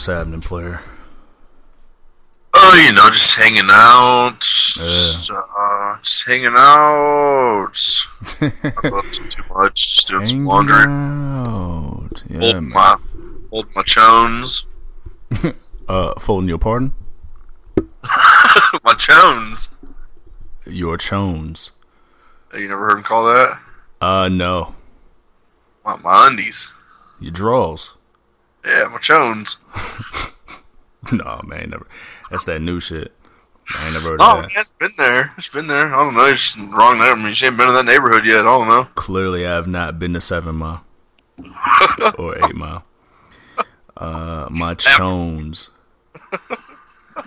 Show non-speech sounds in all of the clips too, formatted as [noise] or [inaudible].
what's happening, player? Oh, you know, just hanging out. Just, uh, just hanging out. [laughs] Up to too much. Just doing some Hanging laundry. out. Yeah, Holding man. my, holding my chones. [laughs] Uh, folding your pardon? [laughs] my chones. Your chones. You never heard him call that? Uh, no. My, my undies. Your draws. Yeah, my chones. [laughs] no, man, never. That's that new shit. I ain't never heard Oh, of man, that. it's been there. It's been there. I don't know. It's wrong there. I mean, she ain't been in that neighborhood yet. I don't know. Clearly, I have not been to Seven Mile [laughs] or Eight Mile. Uh, my chones. I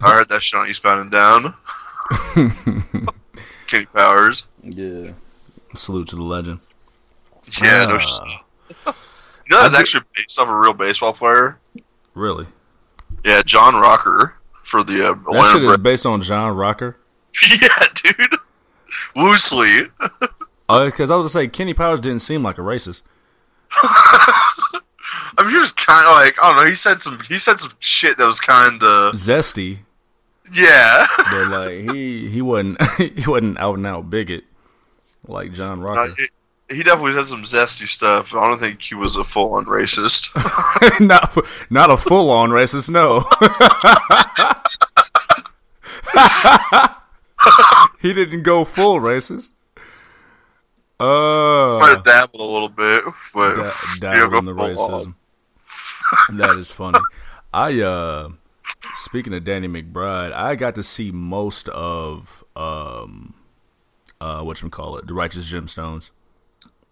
heard that shit on Eastbound and Down. [laughs] Kenny Powers. Yeah. Salute to the legend. Yeah, no Ah, shit. You know that's actually based off a real baseball player? Really? Yeah, John Rocker for the uh, That Atlanta shit is based on John Rocker. [laughs] yeah, dude. Loosely. [laughs] Uh, because I was gonna say Kenny Powers didn't seem like a racist. [laughs] I mean, he was kind of like I don't know. He said some. He said some shit that was kind of Zesty, yeah. but like he he wasn't he wasn't out and out bigot like John Uh, Rocker. He definitely said some zesty stuff. I don't think he was a full on racist. [laughs] [laughs] not not a full on racist, no. [laughs] he didn't go full racist. Might Uh, have dabbled a little bit, but da- you dabble know, in the full on. racism. that is funny. I uh, speaking of Danny McBride, I got to see most of um, uh, what you call it, the Righteous Gemstones.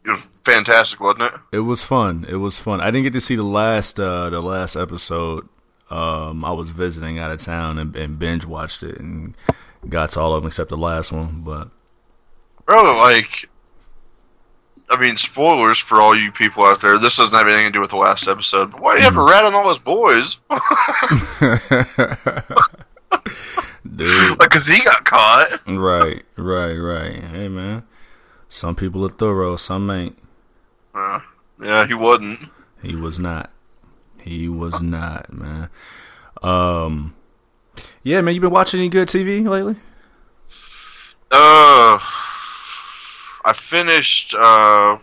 It was fantastic, wasn't it? It was fun. It was fun. I didn't get to see the last uh the last episode. Um I was visiting out of town and, and binge watched it and got to all of them except the last one. But Bro, like, I mean, spoilers for all you people out there. This doesn't have anything to do with the last episode. But why do you have to rat on all those boys? [laughs] [laughs] dude, like, cause he got caught. right, right, right. Hey man, some people are thorough, some ain't. Uh, yeah, he wasn't. He was not. He was not, man. Um, yeah, man. You been watching any good TV lately? Uh, I finished. Uh,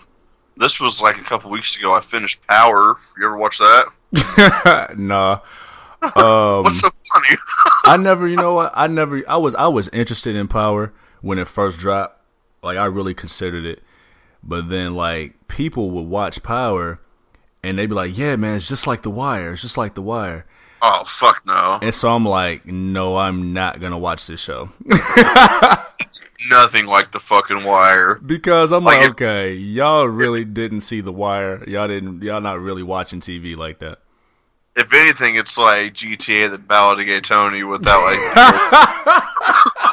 this was like a couple weeks ago. I finished Power. You ever watch that? [laughs] nah. [laughs] Um, What's so funny? [laughs] I never, you know what? I never. I was, I was interested in Power when it first dropped. Like I really considered it, but then like people would watch Power, and they'd be like, "Yeah, man, it's just like The Wire. It's just like The Wire." oh fuck no! And so I'm like, "No, I'm not gonna watch this show [laughs] Nothing like the fucking Wire. because I'm Like like, okay, y'all really didn't see The Wire. Y'all didn't. Y'all not really watching TV like that." If anything, it's like GTA: The Ballad of Gay Tony without like. [laughs]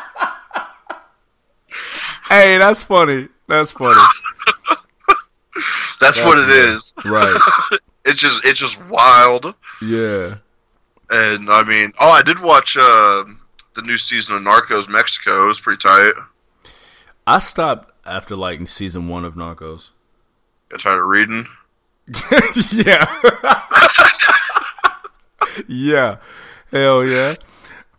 Hey, that's funny. That's funny. [laughs] That's, what it is. right? [laughs] It's just it's just wild. Yeah. And I mean, oh, I did watch uh, the new season of Narcos Mexico. It was pretty tight. I stopped after like season one of Narcos. Got tired of reading. [laughs] yeah. yeah. Hell yeah.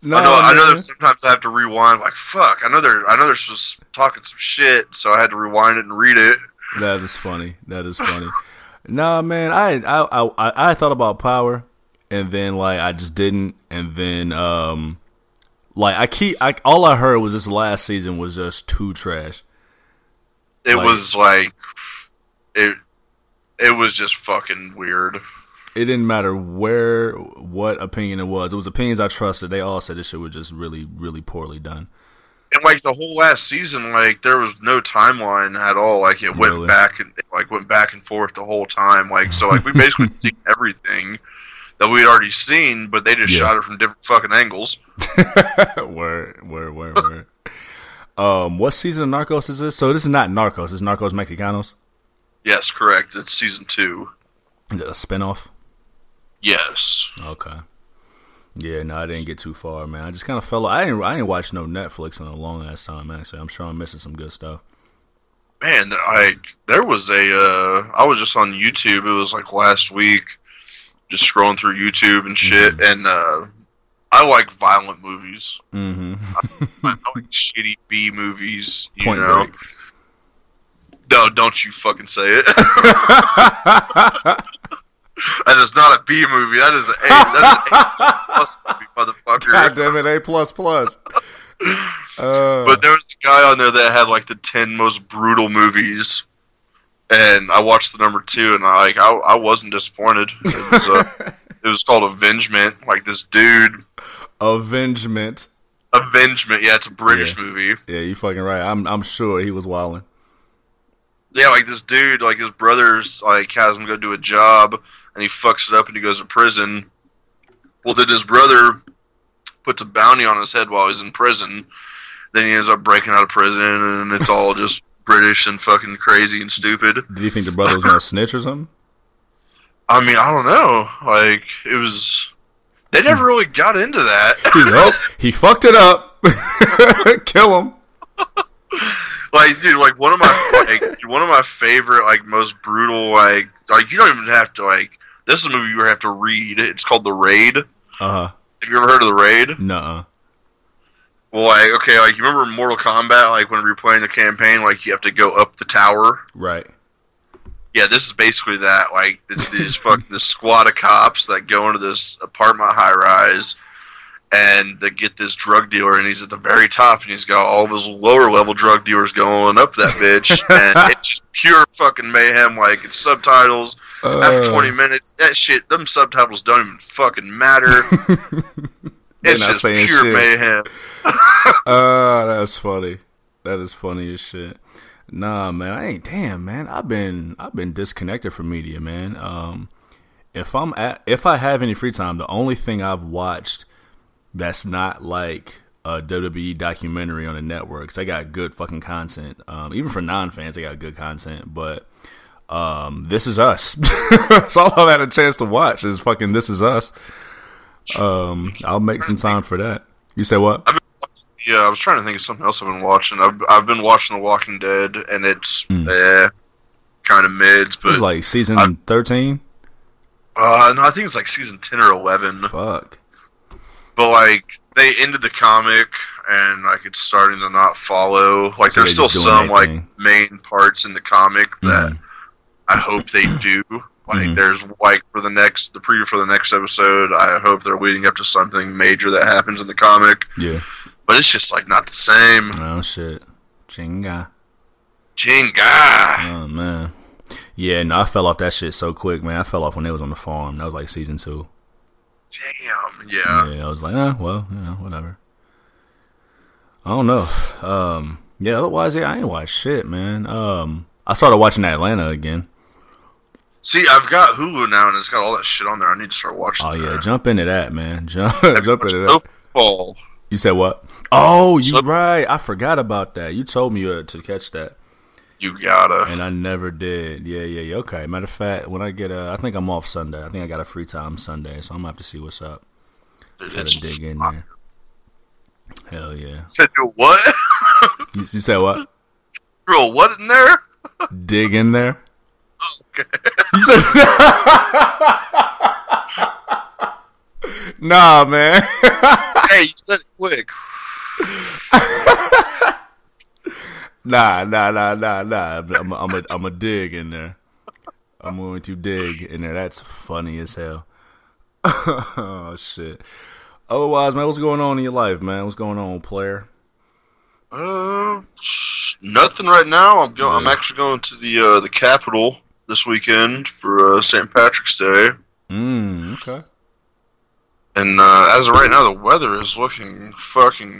No, I know. I know. Sometimes I have to rewind. Like fuck. I know they're. I know they're just talking some shit. So I had to rewind it and read it. That is funny. That is funny. [laughs] nah, man. I, I I I thought about power, and then like I just didn't, and then um, like I keep I all I heard was this last season was just too trash. It Like- was like it. It was just fucking weird. It didn't matter where what opinion it was. It was opinions I trusted. They all said this shit was just really really poorly done. And like the whole last season, like there was no timeline at all. Like it went Really? back and like went back and forth the whole time. Like so, like we basically [laughs] seen everything that we'd already seen, but they just Yeah. shot it from different fucking angles. [laughs] word, word, word, word. um, what season of Narcos is this? So this is not Narcos. It's Narcos Mexicanos. Yes, correct. It's season two. Is it a spinoff? Yes. Okay. Yeah, no, I didn't get too far, man. I just kind of fell. I ain't. I ain't watched no Netflix in a long ass time. Actually, I'm sure I'm missing some good stuff. man, I there was a uh, I was just on YouTube. It was like last week, just scrolling through YouTube and shit, Mhm. and uh, I like violent movies. Mm-hmm. I like [laughs] shitty B movies. You Point know, Break. no, don't you fucking say it. [laughs] [laughs] that is not a B movie. That is an a that is a plus [laughs] movie, motherfucker. God damn it, A plus plus. [laughs] Uh, But there was a guy on there that had like the ten most brutal movies, and I watched the number two, and I like I, I wasn't disappointed. It was uh, [laughs] it was called Avengement. Like this dude, Avengement. Avengement. Yeah, it's a British Yeah. movie. Yeah, you fucking right. I'm I'm sure he was wilding. Yeah, like this dude, like his brother's like has him go do a job, and he fucks it up, and he goes to prison. Well, then his brother puts a bounty on his head while he's in prison. Then he ends up breaking out of prison, and it's all [laughs] just British and fucking crazy and stupid. Do you think the brother was gonna [laughs] snitch or something? I mean, I don't know. Like it was. They never really got into that. [laughs] He's oh, he fucked it up. Kill him. like, dude, like one of my like one of my favorite, like most brutal, like like you don't even have to like. This is a movie you have to read. It's called The Raid. Uh huh. Have you ever heard of The Raid? Nuh-uh. Well, like okay, like you remember Mortal Kombat? Like when you're playing the campaign, like you have to go up the tower. Right. Yeah, this is basically that. Like it's these [laughs] fucking this squad of cops that go into this apartment high rise and they get this drug dealer and he's at the very top and he's got all his lower level drug dealers going up that bitch [laughs] and it's just pure fucking mayhem. Like it's subtitles. After Uh, twenty minutes, that shit them subtitles don't even fucking matter. [laughs] It's just pure shit. mayhem. Uh, [laughs] that's funny. That is funny as shit. Nah, man, I ain't. Damn, man, I've been I've been disconnected from media, man. Um, if I'm at if I have any free time, the only thing I've watched that's not like a WWE documentary on the networks. They got good fucking content. Um, even for non fans, they got good content. But um, this is us. [laughs] That's all I've had a chance to watch is fucking This Is Us. Um, I'll make some time for that. You say what? Yeah, I was trying to think of something else I've been watching. I've I've been watching The Walking Dead, and it's Mm. eh, kind of mids, It was but like season thirteen. uh, no, I think it's like season ten or eleven. Fuck. But like they ended the comic, and like it's starting to not follow. Like So there's still some like main parts in the comic that Mhm. I hope they do. Like Mhm. there's like for the next the preview for the next episode. I hope they're leading up to something major that happens in the comic. Yeah. But it's just like not the same. Oh shit. Chinga. Jinga. Oh man. Yeah, no, I fell off that shit so quick, man. I fell off when it was on the farm. That was like season two. Damn. Yeah. Yeah, I was like, eh, well, you know, whatever. I don't know. Um, yeah, otherwise, yeah, I ain't watched shit, man. Um, I started watching Atlanta again. See, I've got Hulu now, and it's got all that shit on there. I need to start watching. Oh yeah, jump into that, man. [laughs] Jump, jump into that. Snowfall. You said what? Oh, you So- right. I forgot about that. You told me uh, to catch that. You gotta. And I never did. Yeah, yeah, yeah. Okay. Matter of fact, when I get a, I think I'm off Sunday. I think I got a free time Sunday, so I'm gonna have to see what's up. Dude, Try to dig in there. Hell yeah. Said you what? [laughs] You, you said what? Throw what in there? Dig in there. Okay. You said [laughs] Nah, man. [laughs] hey, you said it quick. Nah, nah, nah, nah, nah. I'm, I'm a, I'm a dig in there. I'm going to dig in there. That's funny as hell. [laughs] oh shit. Otherwise, man, what's going on in your life, man? What's going on, player? Uh, nothing right now. I'm going. I'm actually going to the uh, the capital this weekend for uh, St. Patrick's Day, Mm, okay. and uh, as of right now, the weather is looking fucking.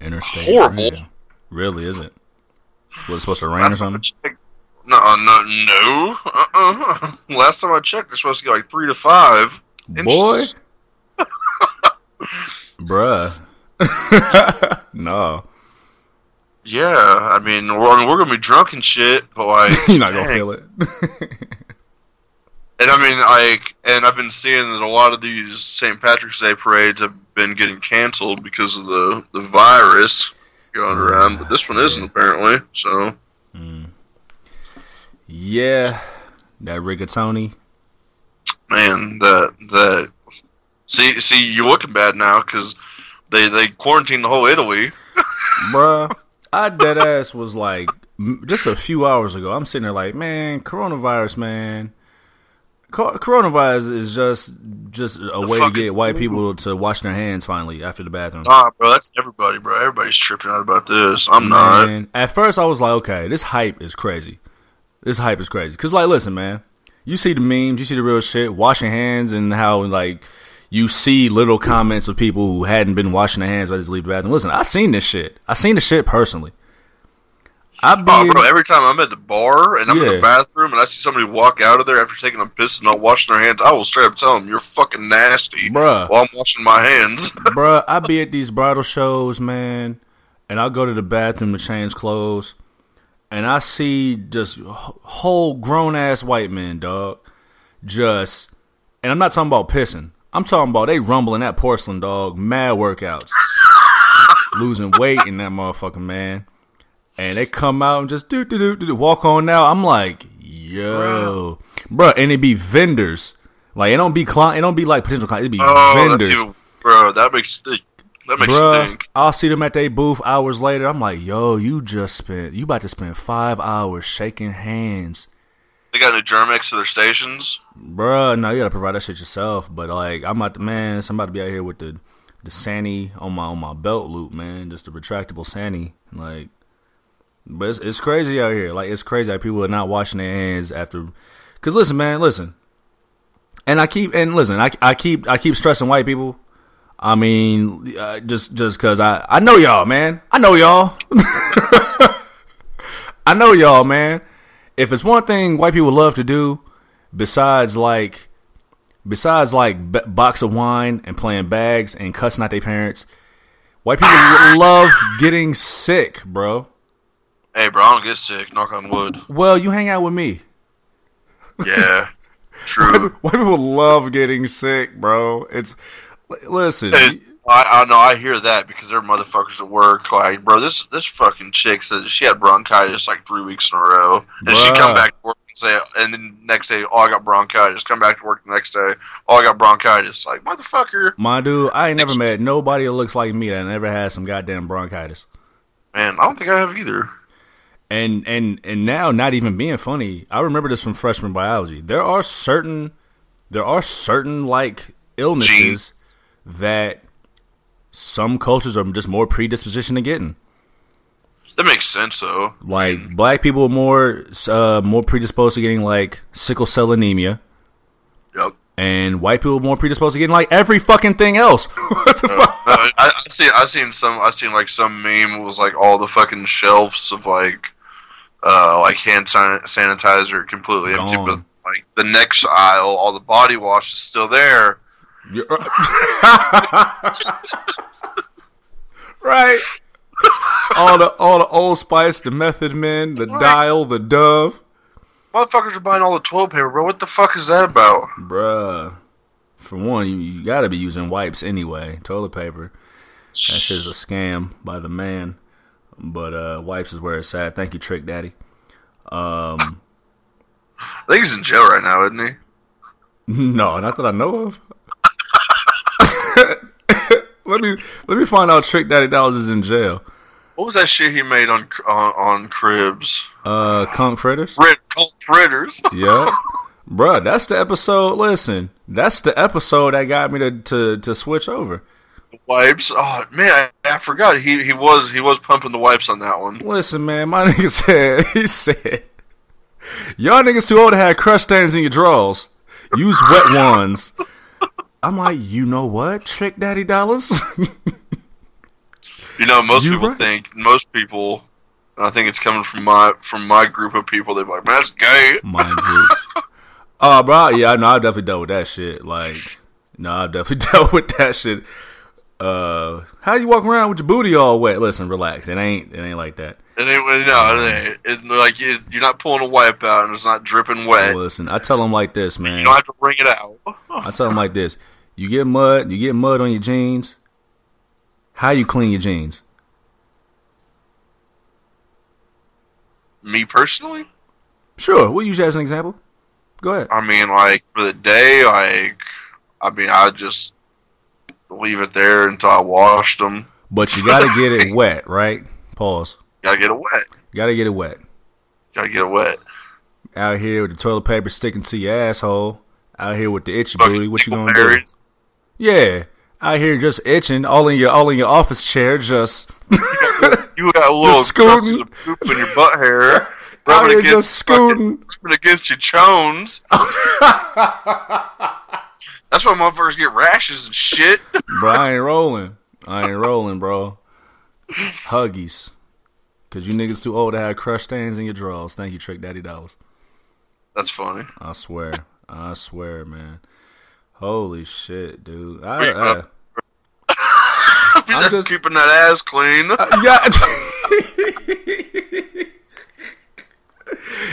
Interstate. Horrible. Really, is it? Was it supposed to rain or Last time I something? checked- No, uh, no, no. Uh-uh. [laughs] Last time I checked, they're supposed to get like three to five. Boy. [laughs] Bruh. [laughs] no. Yeah, I mean, we're, I mean, we're gonna be drunk and shit, but like, You're not going to dang. feel it. And I mean, like, and I've been seeing that a lot of these St. Patrick's Day parades have been getting canceled because of the the virus going around, but this one isn't Yeah. apparently. So Mm. Yeah, that rigatoni. Man, the the see see you're looking bad now because they they quarantined the whole Italy. [laughs] Bruh, I dead ass was like just a few hours ago. I'm sitting there like, man, coronavirus, man. Co- coronavirus is just just a way to get white people to wash their hands finally after the bathroom. Nah, bro, that's everybody, bro. Everybody's tripping out about this. I'm not. At first I was like, okay, this hype is crazy. This hype is crazy. Cause like, listen, man, you see the memes, you see the real shit, washing hands, and how like you see little comments of people who hadn't been washing their hands. I just leave the bathroom. Listen, I seen this shit. I seen the shit personally. I be Oh, bro, every time I'm at the bar and I'm in the bathroom and I see somebody walk out of there after taking a piss and not washing their hands, I will straight up tell them, you're fucking nasty Bruh. while I'm washing my hands. [laughs] Bruh, I be at these bridal shows, man, and I'll go to the bathroom to change clothes, and I see just whole grown ass white men, dog. Just, and I'm not talking about pissing. I'm talking about they rumbling that porcelain, dog. Mad workouts, [laughs] losing weight in that motherfucker, man. And they come out and just do do do do walk on now. I'm like, yo, bro, and it be vendors. Like it don't be client, it don't be like potential clients. It be oh, vendors. even, bro, that makes, that makes you Bruh, think. I'll see them at their booth hours later. I'm like, yo, you just spent, you about to spend five hours shaking hands. They got new Germ-X to their stations. Bruh, no, you gotta provide that shit yourself. But like, I'm about to, man, so I'm about to be out here with the, the Sanny on my, on my belt loop, man. Just the retractable Sanny. Like, but it's, it's crazy out here. Like, it's crazy how people are not washing their hands after, cause listen, man, listen. And I keep, and listen, I, I keep, I keep stressing white people. I mean, uh, just just cause I I know y'all, man. I know y'all. [laughs] I know y'all, man. If it's one thing white people love to do, besides like, besides like b- box of wine and playing bags and cussing out their parents, white people [laughs] love getting sick, bro. Hey, bro, I don't get sick. Knock on wood. Well, you hang out with me. Yeah, [laughs] true. White people love getting sick, bro. It's listen. I, I know I hear that because they're motherfuckers at work. Like, bro, this this fucking chick said she had bronchitis like three weeks in a row, and she come back to work and say, and then next day, oh, I got bronchitis. Come back to work the next day, oh, I got bronchitis. Like, motherfucker, My dude, I ain't never met nobody that looks like me that never had some goddamn bronchitis. man, I don't think I have either. And and and now, not even being funny, I remember this from freshman biology. There are certain, there are certain like illnesses Genes. that some cultures are just more predisposition to getting. That makes sense though. Like black people are more uh, more predisposed to getting like sickle cell anemia, Yep. and white people are more predisposed to getting like every fucking thing else. [laughs] what the fuck? I, I see. I seen some. I seen like some meme was like all the fucking shelves of like, uh, like hand san- sanitizer completely empty, but like the next aisle, all the body wash is still there. [laughs] Right. all the all the Old Spice, the Method Men, the. Dial, the Dove, Motherfuckers are buying all the toilet paper, bro. What the fuck is that about? bruh. For one, you, you got to be using wipes anyway. Toilet paper. That shit's a scam by the man. But uh, wipes is where it's at. Thank you, Trick Daddy. Um, I think he's in jail right now, isn't he? [laughs] no, not that I know of. [laughs] let me let me find out Trick Daddy Dollars is in jail. What was that shit he made on on, on Cribs? Uh, Conch Fritters. Frit, called fritters. [laughs] Yeah. Bruh, that's the episode. Listen, that's the episode that got me to, to, to switch over. Wipes. Oh man, I, I forgot he he was he was pumping the wipes on that one. Listen, man, my [laughs] nigga said, he said, y'all niggas too old to have crush stains in your drawers. Use wet ones. I'm like, you know what, Trick Daddy Dollars? You know, most You people right. think most people. I think it's coming from my from my group of people. They're like, "Man, that's gay." my group. Oh, [laughs] bro, yeah, I know. I've definitely dealt with that shit. Like, no, I've definitely [laughs] dealt with that shit. Uh, how you walk around with your booty all wet? Listen, relax. It ain't. It ain't like that. It, no, it, ain't. it's like you're not pulling a wipe out, and it's not dripping wet. Listen, I tell them like this, man. You don't have to bring it out. I tell them like this: you get mud, you get mud on your jeans. How you clean your jeans? Me personally, Sure, we'll use you as an example. Go ahead. I mean, like for the day, like I mean, I just leave it there until I washed them. But you gotta get it wet, right? Pause. Gotta get it wet. Gotta get it wet. Gotta get it wet. Out here with the toilet paper sticking to your asshole. Out here with the itchy booty. What you gonna do? Yeah. Out here just itching, all in your all in your office chair, just [laughs] You got a little Just scooting. poop in your butt hair. [laughs] out rubbing here against just fucking- scooting. rubbing against your chones. [laughs] That's why motherfuckers get rashes and shit. [laughs] Bro, I ain't rolling. I ain't rolling, bro. Huggies. Cause you niggas too old to have crush stains in your drawers. Thank you, Trick Daddy Dollars. That's funny. I swear. I swear, man. Holy shit, dude. I, Wait, I, uh, [laughs] That's just- keeping that ass clean. yeah.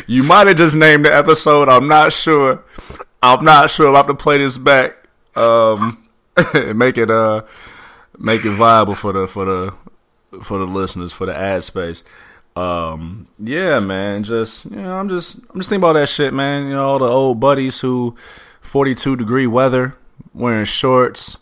[laughs] you might have just named the episode. I'm not sure. I'm not sure. I have to play this back. Um, [laughs] make it uh, make it viable for the for the for the listeners for the ad space. Um, yeah, man. Just you know, I'm just I'm just thinking about that shit, man. You know, all the old buddies who 42 degree weather wearing shorts.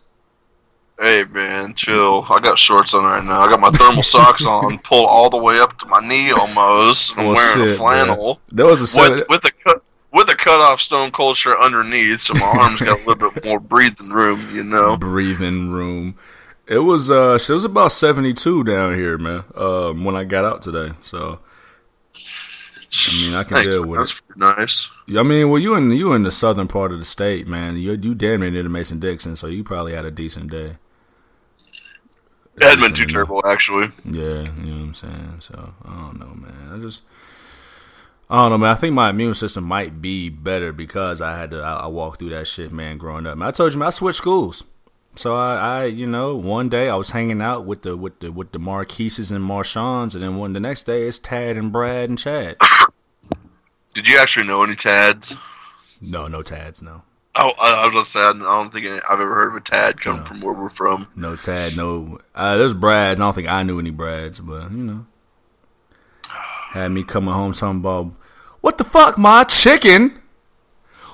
Hey man, chill. I got shorts on right now. I got my thermal socks on, [laughs] pulled all the way up to my knee almost. I'm Well, wearing shit, a flannel There was a with with a cut with a cut off Stone Cold shirt underneath, so my arms got a little bit more breathing room. You know. breathing room. It was uh it was about 72 down here, man. Um when I got out today. So I mean, I can Thanks, deal with That's pretty nice. I mean, well you in you in the southern part of the state, man. You you damn near near to Mason Dixon, so you probably had a decent day. It been too terrible actually. Yeah, you know what I'm saying. So I don't know, man. I just I don't know, man. I think my immune system might be better because I had to. I, I walked through that shit, man. Growing up, man, I told you, man, I switched schools. So I, I, you know, one day I was hanging out with the with the with the Marquises and Marshawn's, and then one the next day it's Tad and Brad and Chad. Did you actually know any Tads? No, no Tads, no, Oh, I, I was gonna say I don't think I've ever heard of a Tad coming from where we're from. no Tad, no. Uh, there's Brads. I don't think I knew any Brads, but you know, had me coming home talking about what the fuck, ma? Chicken?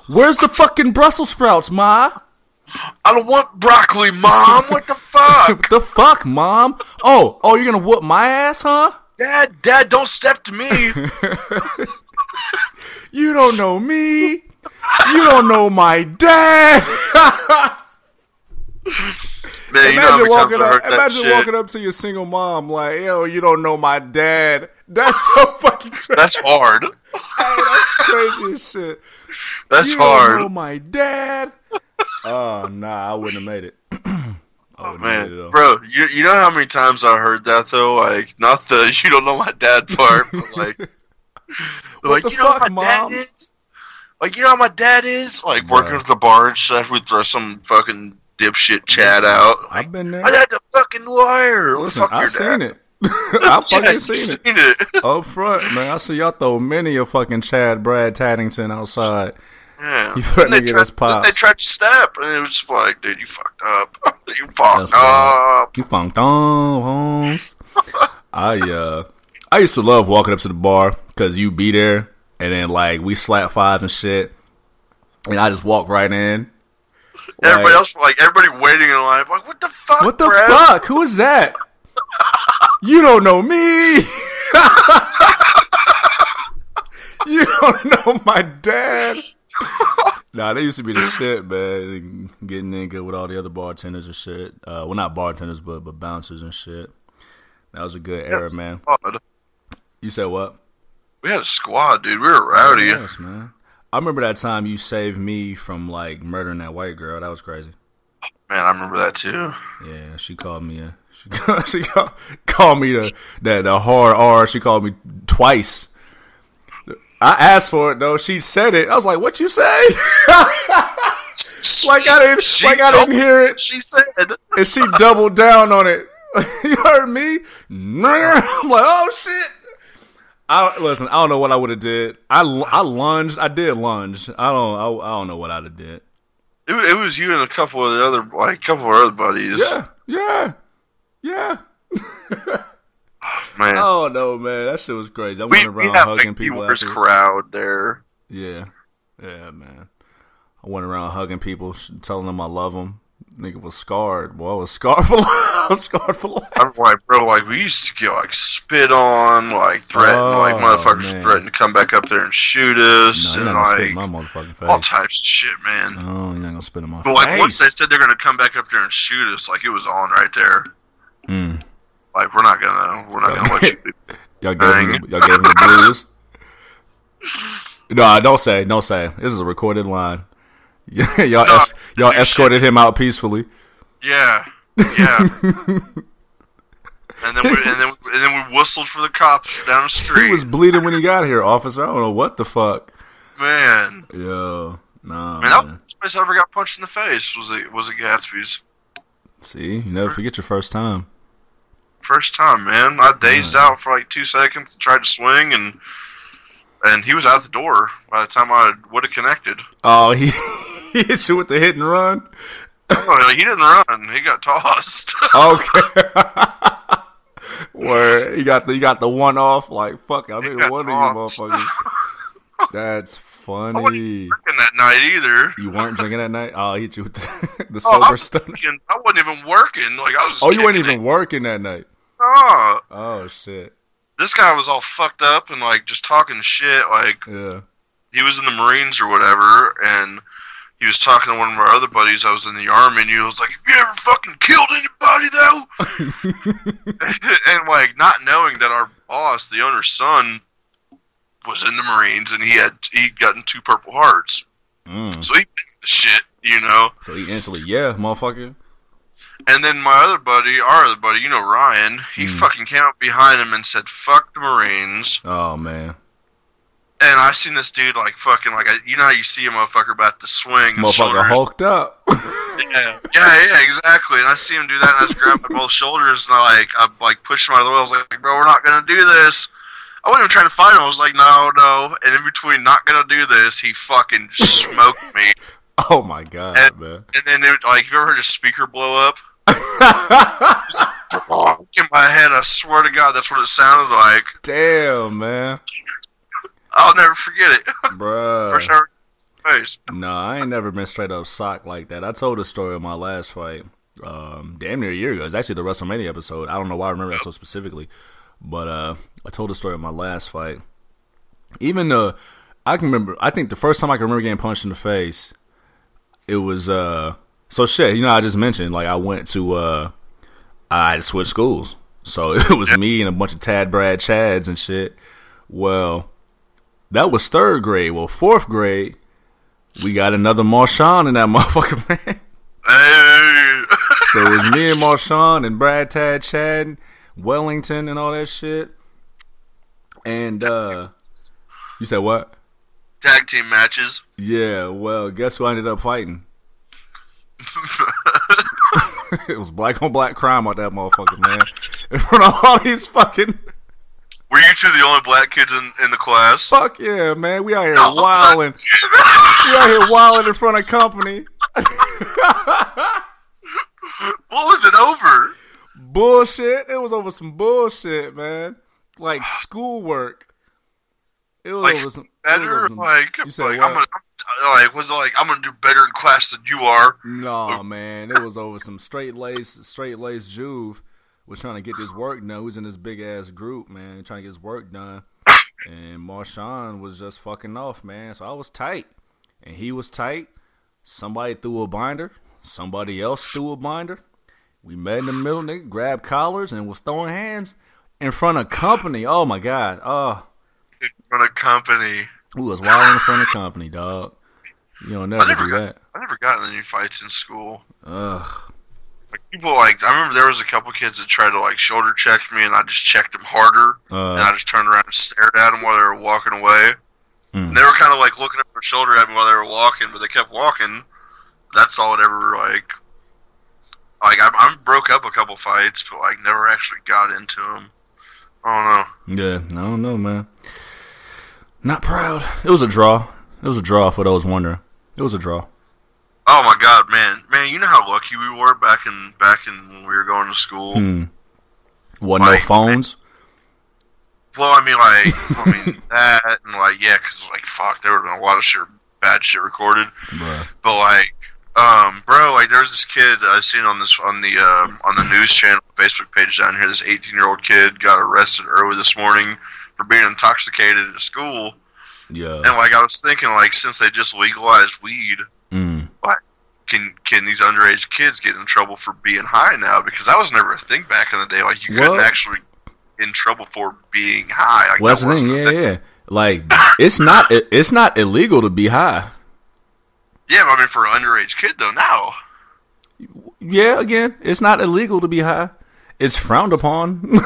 Where's the fucking Brussels sprouts, ma? I don't want broccoli, mom. What the fuck, [laughs] what the fuck, mom? Oh, oh, you're gonna whoop my ass, huh? Dad? Dad, don't step to me. [laughs] You don't know me. You don't know my dad. [laughs] Man, you know imagine walking up. Imagine shit. walking up to your single mom like, "Yo, you don't know my dad." That's so [laughs] fucking crazy. That's hard. [laughs] That's crazy as shit. That's you Don't hard. know my dad. Oh nah, I wouldn't have made it. [clears throat] oh wouldn't have made it Man, bro, you you know how many times I heard that though? Like, not the [laughs] you don't know my dad part, but like, like you know fuck, how my Mom? dad is. Like, you know how my dad is. Like working Bruh. with the barge after we throw some fucking dipshit Chad out. I've been there. I had the fucking wire. Listen, Fuck I've seen dad. it. [laughs] I've [laughs] Yeah, fucking you seen seen it. it. [laughs] Up front, man. I see y'all throw many a fucking Chad Brad Taddington outside. Yeah. You they nigga tried, that's then they tried to step, and it was just like, dude, you fucked up. you fucked That's right. up. You funked on, Holmes. I uh, I used to love walking up to the bar because you be there, and then like we slap fives and shit, and I just walk right in. Everybody Like, else, like everybody waiting in line, like, what the fuck? What the Brad? fuck? Who is that? [laughs] you don't know me. [laughs] you don't know my dad. [laughs] Nah, they used to be the shit, man. Getting in good with all the other bartenders and shit. Uh, well, not bartenders, but but bouncers and shit. That was a good era, man. You said what? We had a squad, dude. We were rowdy. Yes, man. I remember that time you saved me from like murdering that white girl. That was crazy. Man, I remember that too. Yeah, she called me uh, a [laughs] she, she called, called me the, the the hard R. She called me twice. I asked for it though. She said it. I was like, "What you say?" [laughs] like I didn't She like I didn't hear it, She said, and she doubled down on it. [laughs] you heard me? I'm like, "Oh shit." I listen. I don't know what I would have did. I I lunged. I did lunge. I don't. I, I don't know what I'd have did. it, it was you and a couple of the other, like, a couple of other buddies. Yeah, yeah, yeah. man. Oh no, man, that shit was crazy. I we, went we around hugging like people. after- crowd there. Yeah, yeah, man. I went around hugging people, telling them I love them. Nigga was scarred. Boy, I was scarred for [laughs] life. I was scarred for life. I'm like, bro, like we used to get like spit on, like threaten, like Oh, motherfuckers man. threaten to come back up there and shoot us, No, and not spit in like my motherfucking face. all types of shit, man. Oh, you're not gonna spit in my But like once they said they're gonna come back up there and shoot us, like it was on right there. Mm. Like we're not gonna, we're not gonna let you. [laughs] Y'all gave him, the- y'all gave him the blues. [laughs] No, don't say, don't say. This is a recorded line. [laughs] y'all, No, es- y'all escorted him out peacefully. Yeah, yeah. and then we, and then and then we whistled for the cops down the street. [laughs] He was bleeding when he got here, officer. I don't know what the fuck. man, Yo, nah, man, that man. was the place I ever got punched in the face. Was it was it Gatsby's See, you never forget your first time. first time, man? I dazed Yeah. out for like two seconds, and tried to swing, and and he was out the door by the time I would have connected. Oh, he, he hit you with the hit and run. Oh, he didn't run; he got tossed. [laughs] Okay. Where he got the he got the one off like fuck I made one of you tossed. motherfuckers. [laughs] That's funny. Drinking that night either. You weren't drinking that night? Oh, he hit you with the, [laughs] the Oh, sober stuff. I wasn't even working. Like I was. Oh, you weren't even working that night. it. Oh, Oh shit. this guy was all fucked up and like just talking shit. Like Yeah. he was in the Marines or whatever, and he was talking to one of our other buddies. I was in the army, and he was like, "Have you ever fucking killed anybody though?" [laughs] [laughs] and like not knowing that our boss, the owner's son, was in the Marines, and he had he'd gotten two Purple Hearts, Mm. so he the shit, you know. So he instantly, yeah, motherfucker. And then my other buddy, our other buddy, you know Ryan, he Hmm. fucking came up behind him and said, "Fuck the Marines." Oh man, And I seen this dude like fucking like I, you know how you see a motherfucker about to swing, his motherfucker hulked up. [laughs] Yeah, yeah, yeah, exactly. And I see him do that, and I just grabbed my both shoulders, and I like, I like pushed him out of the way. I was like, "Bro, we're not gonna do this." I wasn't even trying to fight him. I was like, "No, no." And in between, not gonna do this, he fucking smoked me. [laughs] oh my god, And- man. And then, it, like, have you ever heard a speaker blow up? [laughs] In my head, I swear to God, that's what it sounded like. Damn, man, I'll never forget it. [laughs] bruh. First time I heard his face. No, I ain't never been straight up socked like that. I told a story of my last fight, um, damn near a year ago. It's actually the WrestleMania episode. I don't know why I remember that so specifically, but uh, I told a story of my last fight. Even the, I can remember. I think the first time I can remember getting punched in the face, it was uh. So shit, you know, I just mentioned like I went to uh, I had to switch schools, so [laughs] it was me and a bunch of Tad Brad Chads and shit. Well, that was third grade. Well, fourth grade, we got another Marshawn in that [laughs] motherfucker, man. Hey. So it was me and [laughs] Marshawn and Brad, Tad, Chad, Wellington, and all that shit. And uh, you said what? Tag team matches. Yeah. Well, guess who I ended up fighting? [laughs] it was black on black crime out that motherfucker, man. In front of all these fucking Were you two the only black kids in, in the class? fuck yeah, man. We out here Oh, wilding. We out here wilding in front of company. [laughs] What was it over? bullshit. It was over some bullshit, man. Like [sighs] schoolwork. It was Like over some. was over better? some- Like, you said like what? I'm gonna, like was like I'm gonna do better in class than you are? No, man. It was over some straight lace, straight lace Juve was trying to get this work done. He was in this big ass group, man, trying to get his work done. And Marshawn was just fucking off, man. So I was tight. And he was tight. Somebody threw a binder. Somebody else threw a binder. We met in the middle, nigga, grabbed collars and was throwing hands in front of company. Oh my god. Oh, In front of company. we was wild in front of company, dog. You don't never never do got- that. I never got in any fights in school. Ugh. Like people like I remember there was a couple kids that tried to like shoulder check me, and I just checked them harder, and Uh, I just turned around and stared at them while they were walking away. Mm. And they were kind of like looking up their shoulder at me while they were walking, but they kept walking. That's all it ever like. Like I, I broke up a couple fights, but like never actually got into them. I don't know. Yeah, I don't know, man. Not proud. It was a draw. It was a draw for those wondering. It was a draw. Oh my god, man, man! You know how lucky we were back in back in when we were going to school. Hmm. No Like, phones. well, I mean, like, I mean [laughs] that, and like, yeah, because like, fuck, there would have been a lot of shit, bad shit recorded. Bruh. But like, um, bro, like, there's this kid I seen on this on the uh, on the news channel Facebook page down here. This 18 year old kid got arrested early this morning for being intoxicated at school. Yeah. And like, I was thinking, like, since they just legalized weed. Can can these underage kids get in trouble for being high now? Because that was never a thing back in the day. Like, you couldn't actually in trouble for being high. Like, Well, that's that the thing. wasn't Yeah, thing. yeah. Like [laughs] it's not it's not illegal to be high. Yeah, but I mean, for an underage kid though, now. Yeah, again, it's not illegal to be high. It's frowned upon. [laughs]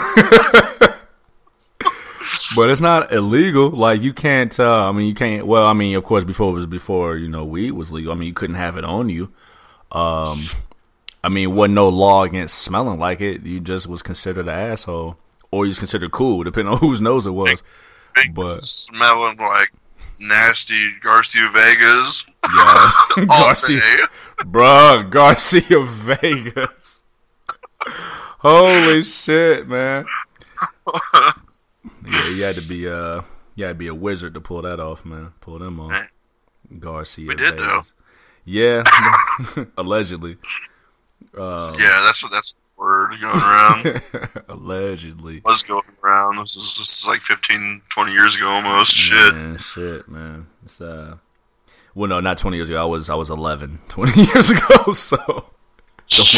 [laughs] but it's not illegal. Like you can't. Uh, I mean, you can't. Well, I mean, of course, before it was before you know weed was legal. I mean, you couldn't have it on you. Um, I mean, wasn't no law against smelling like it. You just was considered an asshole, or you was considered cool, depending on [laughs] whose nose it was. But- smelling like nasty Garcia Vegas Yeah, [laughs] Garcia, bruh, Garcia Vegas. Holy shit, man. Yeah, you had to be uh you had to be a wizard to pull that off, man. Pull them off. Garcia We did, though. Yeah, [laughs] allegedly. Um, Yeah, that's what that's the word going around. [laughs] allegedly. was going around. This is, this is like 15, 20 years ago almost. Shit. Man, shit, man. It's uh well no, not 20 years ago. I was I was 11 [laughs] 20 years ago, so don't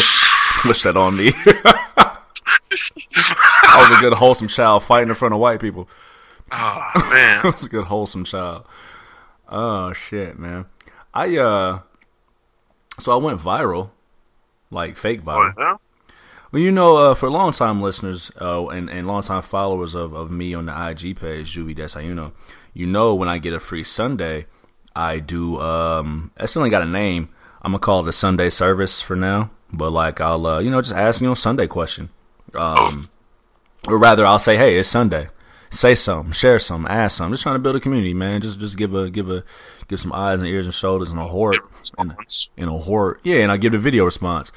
wish that on me. I was a good wholesome child fighting in front of white people. Oh I [laughs] man. was a good wholesome child. Oh shit, man. I uh so I went viral. Like fake viral. yeah? Well, you know, uh, for long time listeners uh, and, and long time followers of, of me on the IG page, Juvie Desayuno, you know when I get a free Sunday, I do, um, I still got a name. I'm to call it a Sunday service for now. But, like, I'll, uh, you know, just ask, you know, Sunday question. Um, or rather, I'll say, hey, it's Sunday. Say something, share something, ask something. Just trying to build a community, man. Just just give a give a give some eyes and ears and shoulders and a heart and in a horror. Yeah, and I give the video response.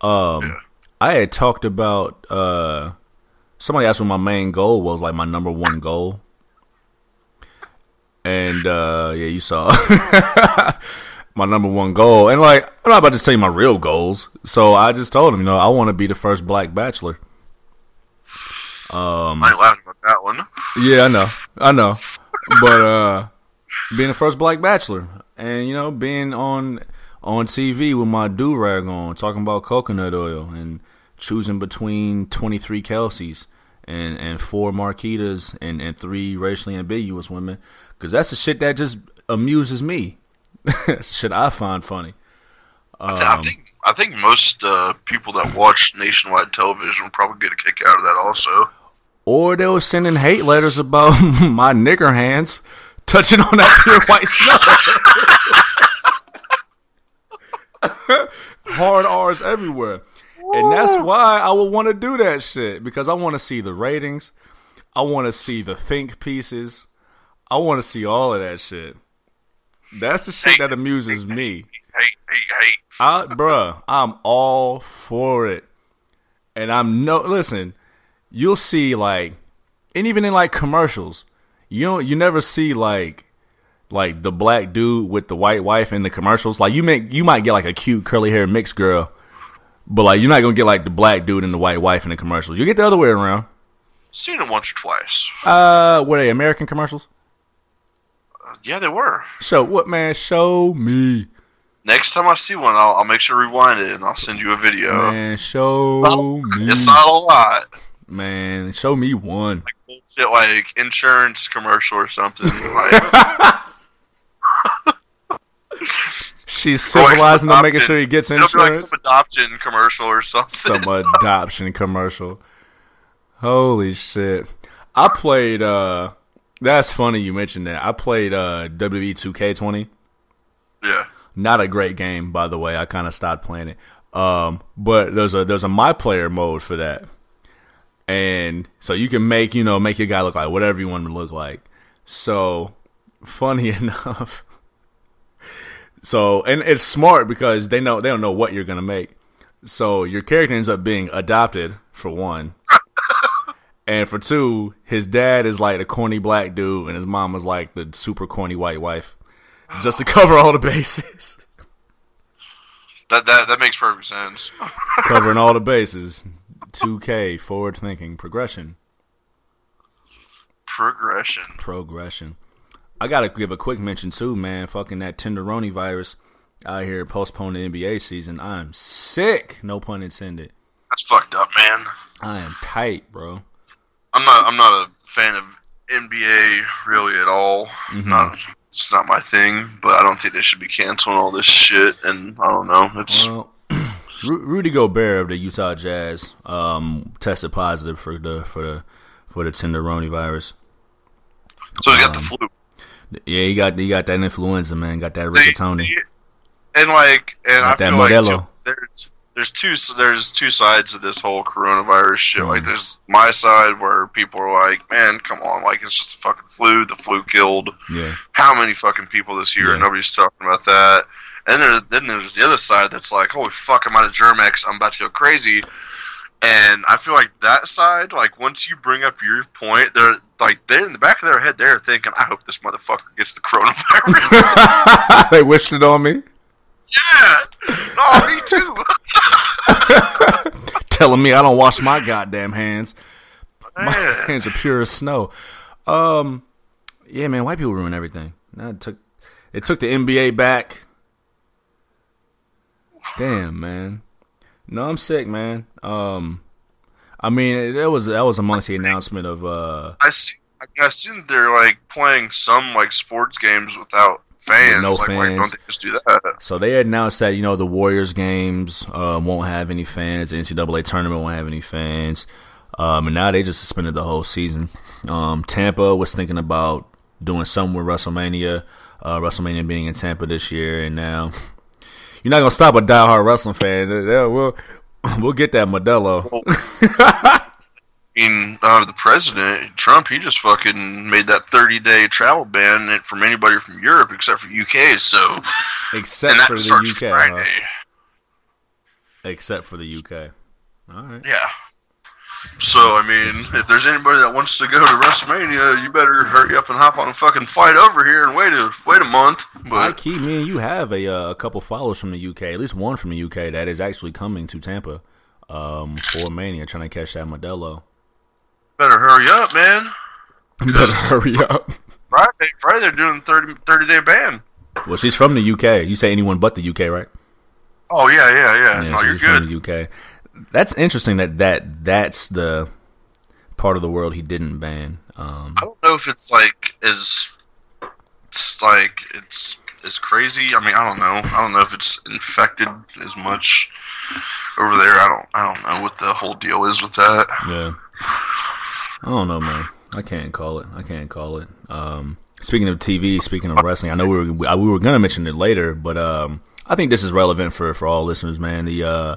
Um, Yeah. I had talked about uh, somebody asked what my main goal was, like my number one goal, and uh, yeah, you saw [laughs] my number one goal, and like I'm not about to tell you my real goals, so I just told him, you know, I want to be the first black bachelor. Um, I ain't laughing about that one. yeah, I know, I know, but uh, being the first black bachelor, and you know, being on on TV with my do rag on, talking about coconut oil, and choosing between twenty three Kelseys and and four Marquitas and and three racially ambiguous women, because that's the shit that just amuses me. [laughs] shit I find funny. I, th- I Um, think I think most uh, people that watch nationwide television probably get a kick out of that also. Or they were sending hate letters about [laughs] my nigger hands touching on that pure white snow. [laughs] Hard R's everywhere. And that's why I would want to do that shit. Because I want to see the ratings. I want to see the think pieces. I want to see all of that shit. That's the shit that amuses me. Hey, hey, hey! I, bruh, I'm all for it. And I'm no listen, you'll see like and even in like commercials, you don't you never see like like the black dude with the white wife in the commercials. Like you make you might get like a cute curly hair mixed girl, but like you're not gonna get like the black dude and the white wife in the commercials. You get the other way around. Seen it once or twice. Uh what are they, American commercials? Uh, yeah, they were. Show what man, show me. Next time I see one, I'll, I'll make sure to rewind it and I'll send you a video. Man, show me. It's not a lot. Man, show me one. Like Bullshit like insurance commercial or something. [laughs] Like, She's like civilizing him, making sure he gets it'll be like insurance. some adoption commercial or something. Some adoption commercial. Holy shit! I played. uh That's funny you mentioned that. I played uh WWE 2K20. yeah. Not a great game, by the way. I kind of stopped playing it. Um, but there's a there's a my player mode for that, and so you can make you know make your guy look like whatever you want him to look like. So funny [laughs] enough. So and it's smart because they know they don't know what you're gonna make. So your character ends up being adopted for one, [laughs] And for two, his dad is like the corny black dude, and his mom was like the super corny white wife, just to cover all the bases. That that that makes perfect sense. Covering all the bases. 2K, forward thinking, progression. Progression. Progression. I gotta give a quick mention too, man. Fucking that tenderoni virus out here postponing the NBA season. I'm sick. No pun intended. That's fucked up, man. I am tight, bro. I'm not. I'm not a fan of NBA really at all. Mm-hmm. Not. It's not my thing. But I don't think they should be canceling all this shit. And I don't know. It's Well, Rudy Gobert of the Utah Jazz um, tested positive for the for the for the tenderoni virus. so he's got the um, flu. Yeah, he got he got that influenza, man. Got that rigatoni. And like, and Got I that feel like Modelo. too, there's there's two there's two sides of this whole coronavirus shit. Mm. Like, there's my side where people are like, man, come on, like it's just a fucking flu. The flu killed Yeah, how many fucking people this year? Yeah. Nobody's talking about that. And then then there's the other side that's like, holy fuck, I'm out of Germ-X. I'm about to go crazy. And I feel like that side, like once you bring up your point, they're like they're in the back of their head, they're thinking, I hope this motherfucker gets the coronavirus. [laughs] they wished it on me, yeah, no, me too. [laughs] telling me I don't wash my goddamn hands. My hands are pure as snow. Um, yeah, man, white people ruin everything. Now it took it took the NBA back. Damn, man. No, I'm sick, man. Um, I mean, that was that was amongst the announcement of uh I see. I seen they're like playing some like sports games without fans. no like, why fans. don't they just do that? So they announced that you know the Warriors games uh, won't have any fans, the NCAA tournament won't have any fans, um, and now they just suspended the whole season. Um, Tampa was thinking about doing something with WrestleMania, uh, WrestleMania being in Tampa this year, and now you're not gonna stop a diehard wrestling fan. Yeah, we'll [laughs] we'll get that Modelo. [laughs] I mean, uh, the president Trump, he just fucking made that 30 day travel ban from anybody from Europe except for UK. So, Except for the UK, huh? except for the UK. All right. Yeah. So, I mean, if there's anybody that wants to go to WrestleMania, you better hurry up and hop on a fucking flight over here and wait a wait a month. But key, me and you have a uh, a couple followers from the UK, at least one from the UK that is actually coming to Tampa um, for Mania, trying to catch that Modelo. better hurry up, man. [laughs] Better hurry up. Friday, Friday they're doing 30, 30 day ban. Well, she's from the UK. You say anyone but the UK, right? Oh yeah, yeah, yeah. Yeah, no, so you're she's from good. the UK. That's interesting that that that's the part of the world he didn't ban. Um, I don't know if it's like as it's like it's as crazy. I mean, I don't know. I don't know if it's infected as much over there. I don't. I don't know what the whole deal is with that. Yeah. I don't know, man. I can't call it. I can't call it. Um, speaking of TV, speaking of wrestling, I know we were we, we were gonna mention it later, but um, I think this is relevant for for all listeners, man. The uh,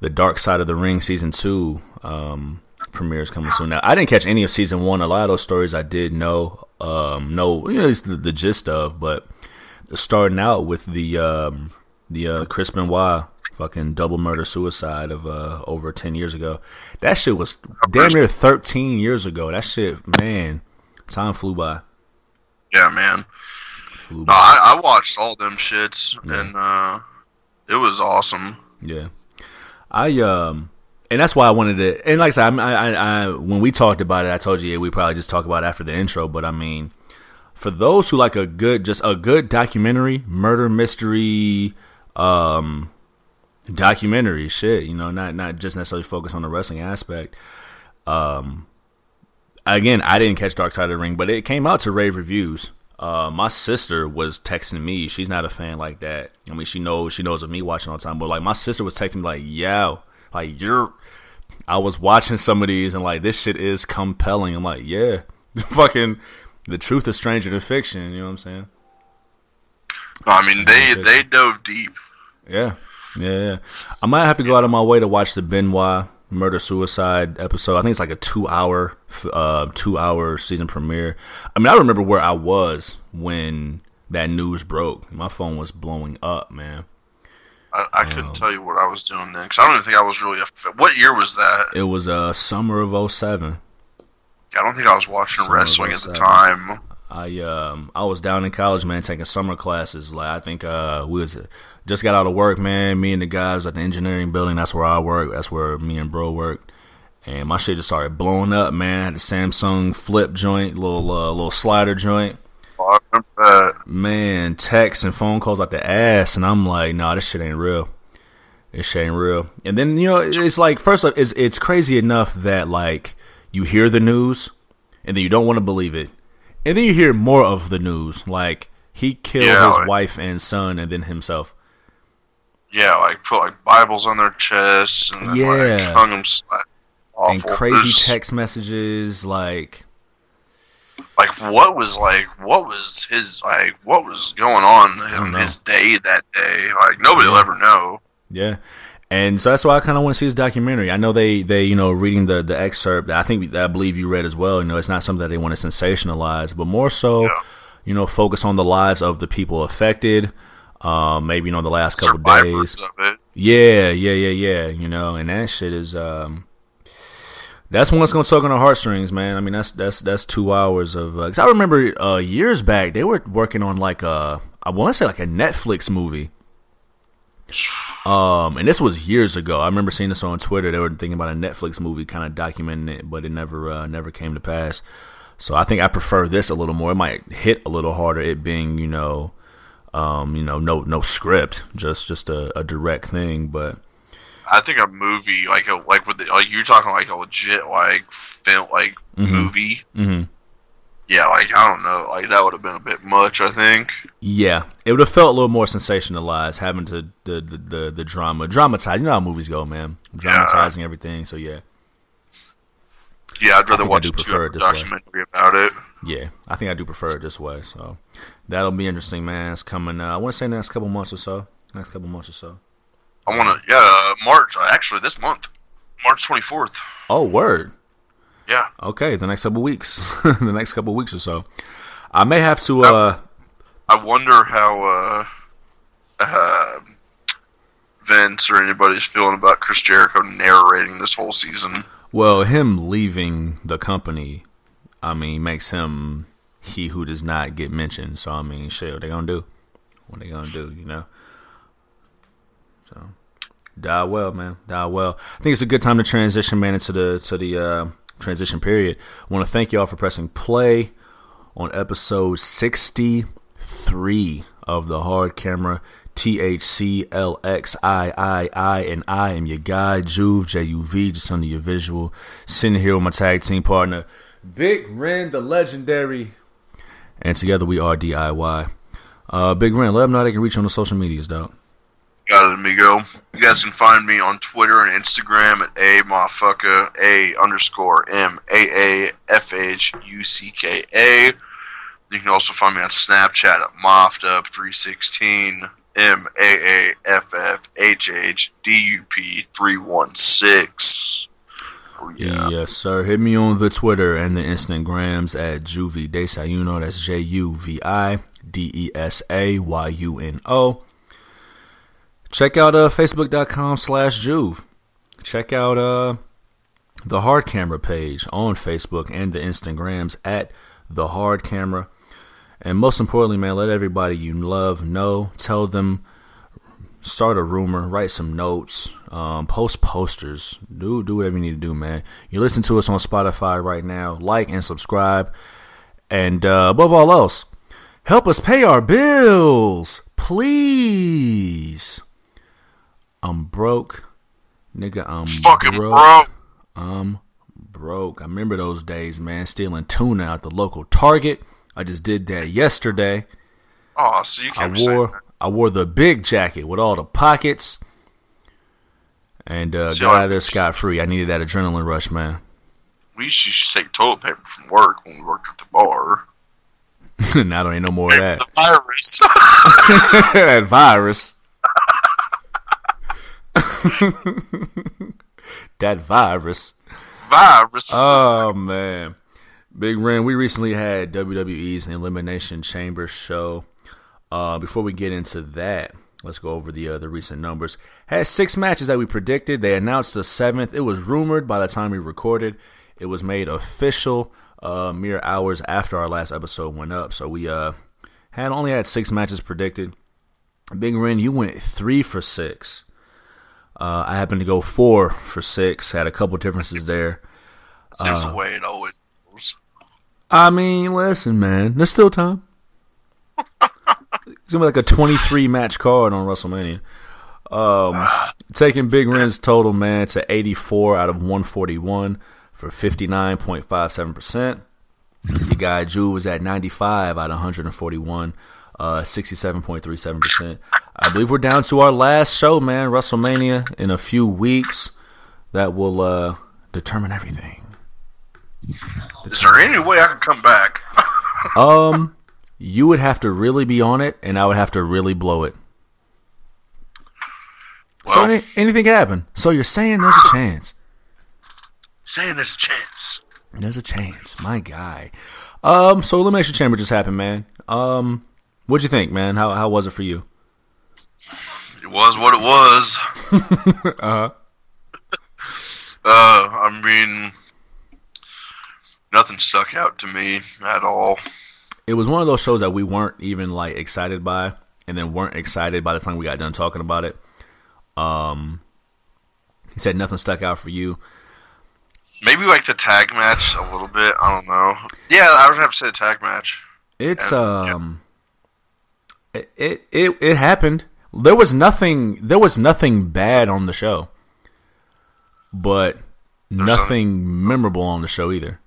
the Dark Side of the Ring season two um, premieres coming soon. Now, I didn't catch any of season one. A lot of those stories I did know, um, know you know, at least the, the gist of, but starting out with the um, the uh, Chris Benoit fucking double murder suicide of uh, over ten years ago. That shit was damn near thirteen years ago. That shit, man, time flew by. Yeah, man. Flew No. I, I watched all them shits, and uh, it was awesome. Yeah, I um, and that's why I wanted to. And like I said, I, I, I when we talked about it, I told you yeah, we probably just talk about after the intro. But I mean, for those who like a good, just a good documentary, murder mystery, um, documentary shit. You know, not not just necessarily focus on the wrestling aspect. Um, again, I didn't catch Dark Side of the Ring, but it came out to rave reviews. Uh, my sister was texting me. She's not a fan like that. I mean, she knows she knows of me watching all the time. But like, my sister was texting me like, "Yo, like you're." I was watching some of these and like this shit is compelling. I'm like, yeah, [laughs] fucking, the truth is stranger than fiction. You know what I'm saying? I mean, they they dove deep. Yeah, yeah, yeah. I might have to go out of my way to watch the Benoit murder suicide episode. I think it's like a two hour, uh, two hour season premiere. I mean, I remember where I was when that news broke. My phone was blowing up, man. I, I couldn't tell you what I was doing then, because I don't even think I was really. What year was that? It was uh summer of 07. I don't think I was watching Summer wrestling at the time. I um I was down in college, man, taking summer classes. Like I think uh we was just got out of work, man. Me and the guys at the engineering building. That's where I work. That's where me and bro worked. And my shit just started blowing up, man. I had the Samsung flip joint, little uh, little slider joint. That. Man, texts and phone calls like the ass, and I'm like, nah, this shit ain't real. This shit ain't real. And then you know, it's like first off, it's it's crazy enough that like you hear the news, and then you don't want to believe it, and then you hear more of the news, like he killed Yeah, his like- wife and son, and then himself. Yeah, like put like Bibles on their chests and then like Yeah. hung them like, awful. and crazy There's- text messages, like Like what was like what was his like what was going on in his day that day? Like nobody will ever know. Yeah. And so that's why I kind of want to see this documentary. I know they, they you know, reading the, the excerpt, I think, I believe you read as well, you know, it's not something that they want to sensationalize, but more so, Yeah. you know, focus on the lives of the people affected, um, maybe, you know, the last couple days. Yeah, yeah, yeah, yeah, you know, and that shit is, um, that's one that's gonna tug on the heartstrings, man. I mean, that's that's that's two hours of. Uh 'cause I remember uh, years back they were working on like a, I want to say like a Netflix movie. Um, and this was years ago. I remember seeing this on Twitter. They were thinking about a Netflix movie, kind of documenting it, but it never uh, never came to pass. So I think I prefer this a little more. It might hit a little harder. It being, you know, um, you know, no no script, just just a, a direct thing. But I think a movie like a like with the, like you're talking like a legit like film like movie. mhm. Yeah, like I don't know, like that would have been a bit much. I think. yeah, it would have felt a little more sensationalized, having to the the the, the drama dramatize. You know how movies go, man, dramatizing everything. So yeah, Yeah, I'd rather I watch do a prefer it this way. documentary about it. yeah, I think I do prefer it this way. So that'll be interesting, man. It's coming. Uh, I want to say next couple months or so. Next couple months or so. I want to. Yeah, uh, March. Uh, actually, this month, March twenty fourth. Oh, word. Yeah, Okay, the next couple weeks, [laughs] the next couple weeks or so. I may have to. Uh, I wonder how uh, uh, Vince or anybody's feeling about Chris Jericho narrating this whole season. well, him leaving the company, I mean, makes him he who does not get mentioned. So I mean, shit, what they gonna do? What are they gonna do? You know. So, die well, man. Die well. I think it's a good time to transition, man, into the to the uh, transition period. I want to thank y'all for pressing play on episode sixty three of the Hard Camera. T H C L X I I I and I am your guy Juve J U V just under your visual sitting here with my tag team partner Big Ren the legendary and together we are DIY. Uh, Big Ren, let them know they can reach you on the social medias, dog. Got it, amigo. You guys can find me on Twitter and Instagram at a motherfucker a underscore m a a f h u c k a. You can also find me on Snapchat at moffedup316 m a a f f h h d u p 316. Oh yeah. Yes, sir. Hit me on the Twitter and the Instagrams at Juvie Desayuno. That's J U V I D E S A Y U N O. Check out uh, Facebook.com slash Juve. Check out uh, the Hard Camera page on Facebook and the Instagrams at the Hard Camera. And most importantly, man, let everybody you love know. Tell them start a rumor, write some notes, um, post posters, do do whatever you need to do, man. You listen to us on Spotify right now, like and subscribe, and uh, above all else, help us pay our bills, please. I'm broke, nigga. I'm Fucking broke. bro. I'm broke. I remember those days, man. Stealing tuna at the local Target. I just did that yesterday. Oh, so you can't be saying wore I wore the big jacket with all the pockets, and uh, See, got out of there scot free. I needed that adrenaline rush, man. we used to take toilet paper from work when we worked at the bar. now there ain't no more of that. The virus. [laughs] [laughs] that virus. [laughs] that virus. virus. Oh man, Big Ren. We recently had WWE's Elimination Chamber show. Uh, before we get into that, let's go over the uh, the recent numbers. Had six matches that we predicted. They announced the seventh. It was rumored by the time we recorded. It was made official uh, mere hours after our last episode went up. So we uh, had only had six matches predicted. Big Ren, you went three for six. Uh, I happened to go four for six. Had a couple differences there. Seems uh, the way it always goes. I mean, listen, man, there's still time. it's gonna be like a 23 match card on WrestleMania. Um, [sighs] taking Big Ren's total, man, to 84 out of 141 for 59.57 percent. Your guy Drew was at 95 out of 141 uh, 67.37%. I believe we're down to our last show, man, WrestleMania, in a few weeks. That will uh, determine everything. Is there any way I can come back? [laughs] um, you would have to really be on it, and I would have to really blow it. Well, so any, anything can happen. So you're saying there's a [laughs] chance? Saying there's a chance. There's a chance, my guy. Um, so elimination chamber just happened, man. Um, What'd you think, man? How how was it for you? It was what it was. [laughs] uh-huh. [laughs] uh I mean, nothing stuck out to me at all. It was one of those shows that we weren't even like excited by, and then weren't excited by the time we got done talking about it. Um, he said nothing stuck out for you. Maybe like the tag match a little bit. I don't know. Yeah, I would have to say the tag match. It's and, um. Yeah it, it it happened. There was nothing. There was nothing bad on the show, but There's nothing memorable on the show either.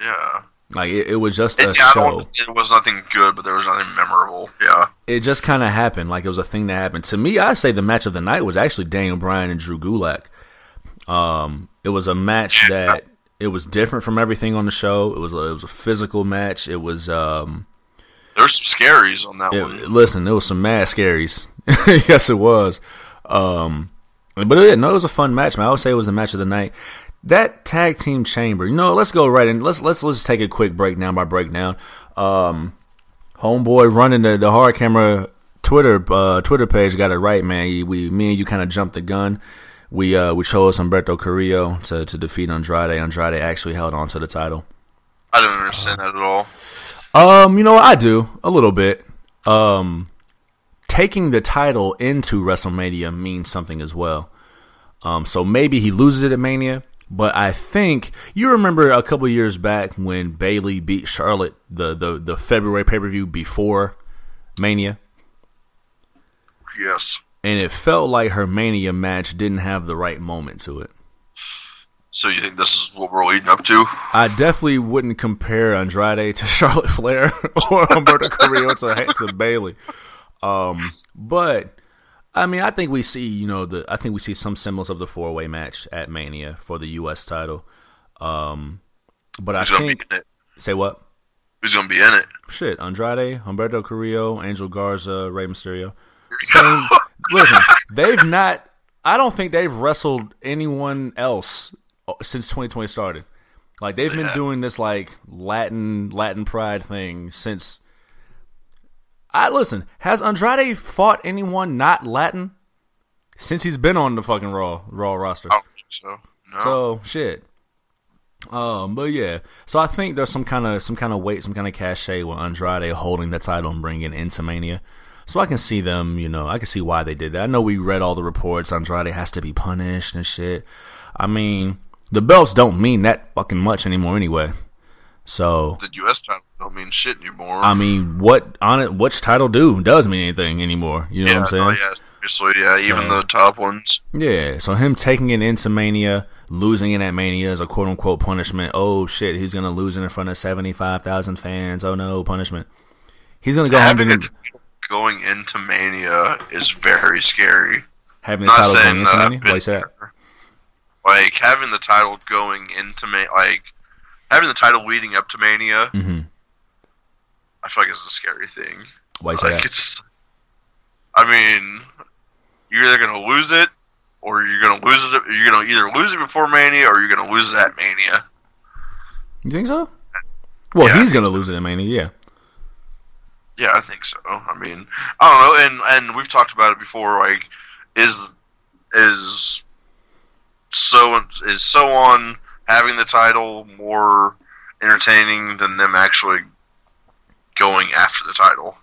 Yeah, like it, it was just a yeah, show. It was nothing good, but there was nothing memorable. Yeah, it just kind of happened. Like it was a thing that happened. To me, I say the match of the night was actually Daniel Bryan and Drew Gulak. Um, it was a match yeah. that it was different from everything on the show. It was a, it was a physical match. It was um there's some scaries on that it, one. Listen, there was some mad scaries. [laughs] yes, it was. Um, but it, no, it was a fun match, man. I would say it was the match of the night. That tag team chamber, you know, let's go right in. Let's let's let's take a quick breakdown by breakdown. Um, homeboy running the, the hard camera Twitter uh, Twitter page got it right, man. We me and you kind of jumped the gun. We uh, we chose Humberto Carrillo to to defeat Andrade. Andrade actually held on to the title. I don't understand that at all. Um, you know, I do a little bit. Um, taking the title into WrestleMania means something as well. Um, so maybe he loses it at Mania, but I think you remember a couple years back when Bayley beat Charlotte the the the February pay per view before Mania. Yes. And it felt like her Mania match didn't have the right moment to it. So you think this is what we're leading up to? I definitely wouldn't compare Andrade to [laughs] Charlotte Flair or Humberto Carrillo to, to Bayley. Um, but I mean, I think we see, you know, the I think we see some semblance of the four way match at Mania for the U.S. title. Um, but Who's I think say what? Who's gonna be in it? Shit, Andrade, Humberto Carrillo, Angel Garza, Rey Mysterio. Same, [laughs] listen, they've not. I don't think they've wrestled anyone else since 2020 started. Like they've been doing this like Latin Latin pride thing since. I listen. Has Andrade fought anyone not Latin since he's been on the fucking Raw Raw roster? I so. No. So shit. Um, but yeah, so I think there's some kind of some kind of weight, some kind of cachet with Andrade holding the title and bringing it into Mania. So I can see them, you know, I can see why they did that. I know we read all the reports. Andrade has to be punished and shit. I mean, the belts don't mean that fucking much anymore anyway. So the U.S. title don't mean shit anymore. I mean, what on it? Which title do does mean anything anymore? You know yeah, what I'm oh, saying? Oh, yeah, seriously, yeah. So, even the top ones. Yeah. So him taking it into Mania, losing it at Mania is a quote unquote punishment. Oh shit, he's gonna lose it in front of seventy five thousand fans. Oh no, punishment. He's gonna go Having home. To... Going into Mania is very scary. Having the title going into Mania. Is that? Like having the title going into Mania, like having the title leading up to Mania. Mm-hmm. I feel like it's a scary thing. Why like, that? It's. I mean, you're either gonna lose it, or you're gonna lose it. You're gonna either lose it before Mania, or you're gonna lose it at Mania. You think so? Well, yeah, he's gonna so. lose it at Mania. Yeah. Yeah, I think so. I mean, I don't know, and and we've talked about it before. Like, is is so is so on having the title more entertaining than them actually going after the title.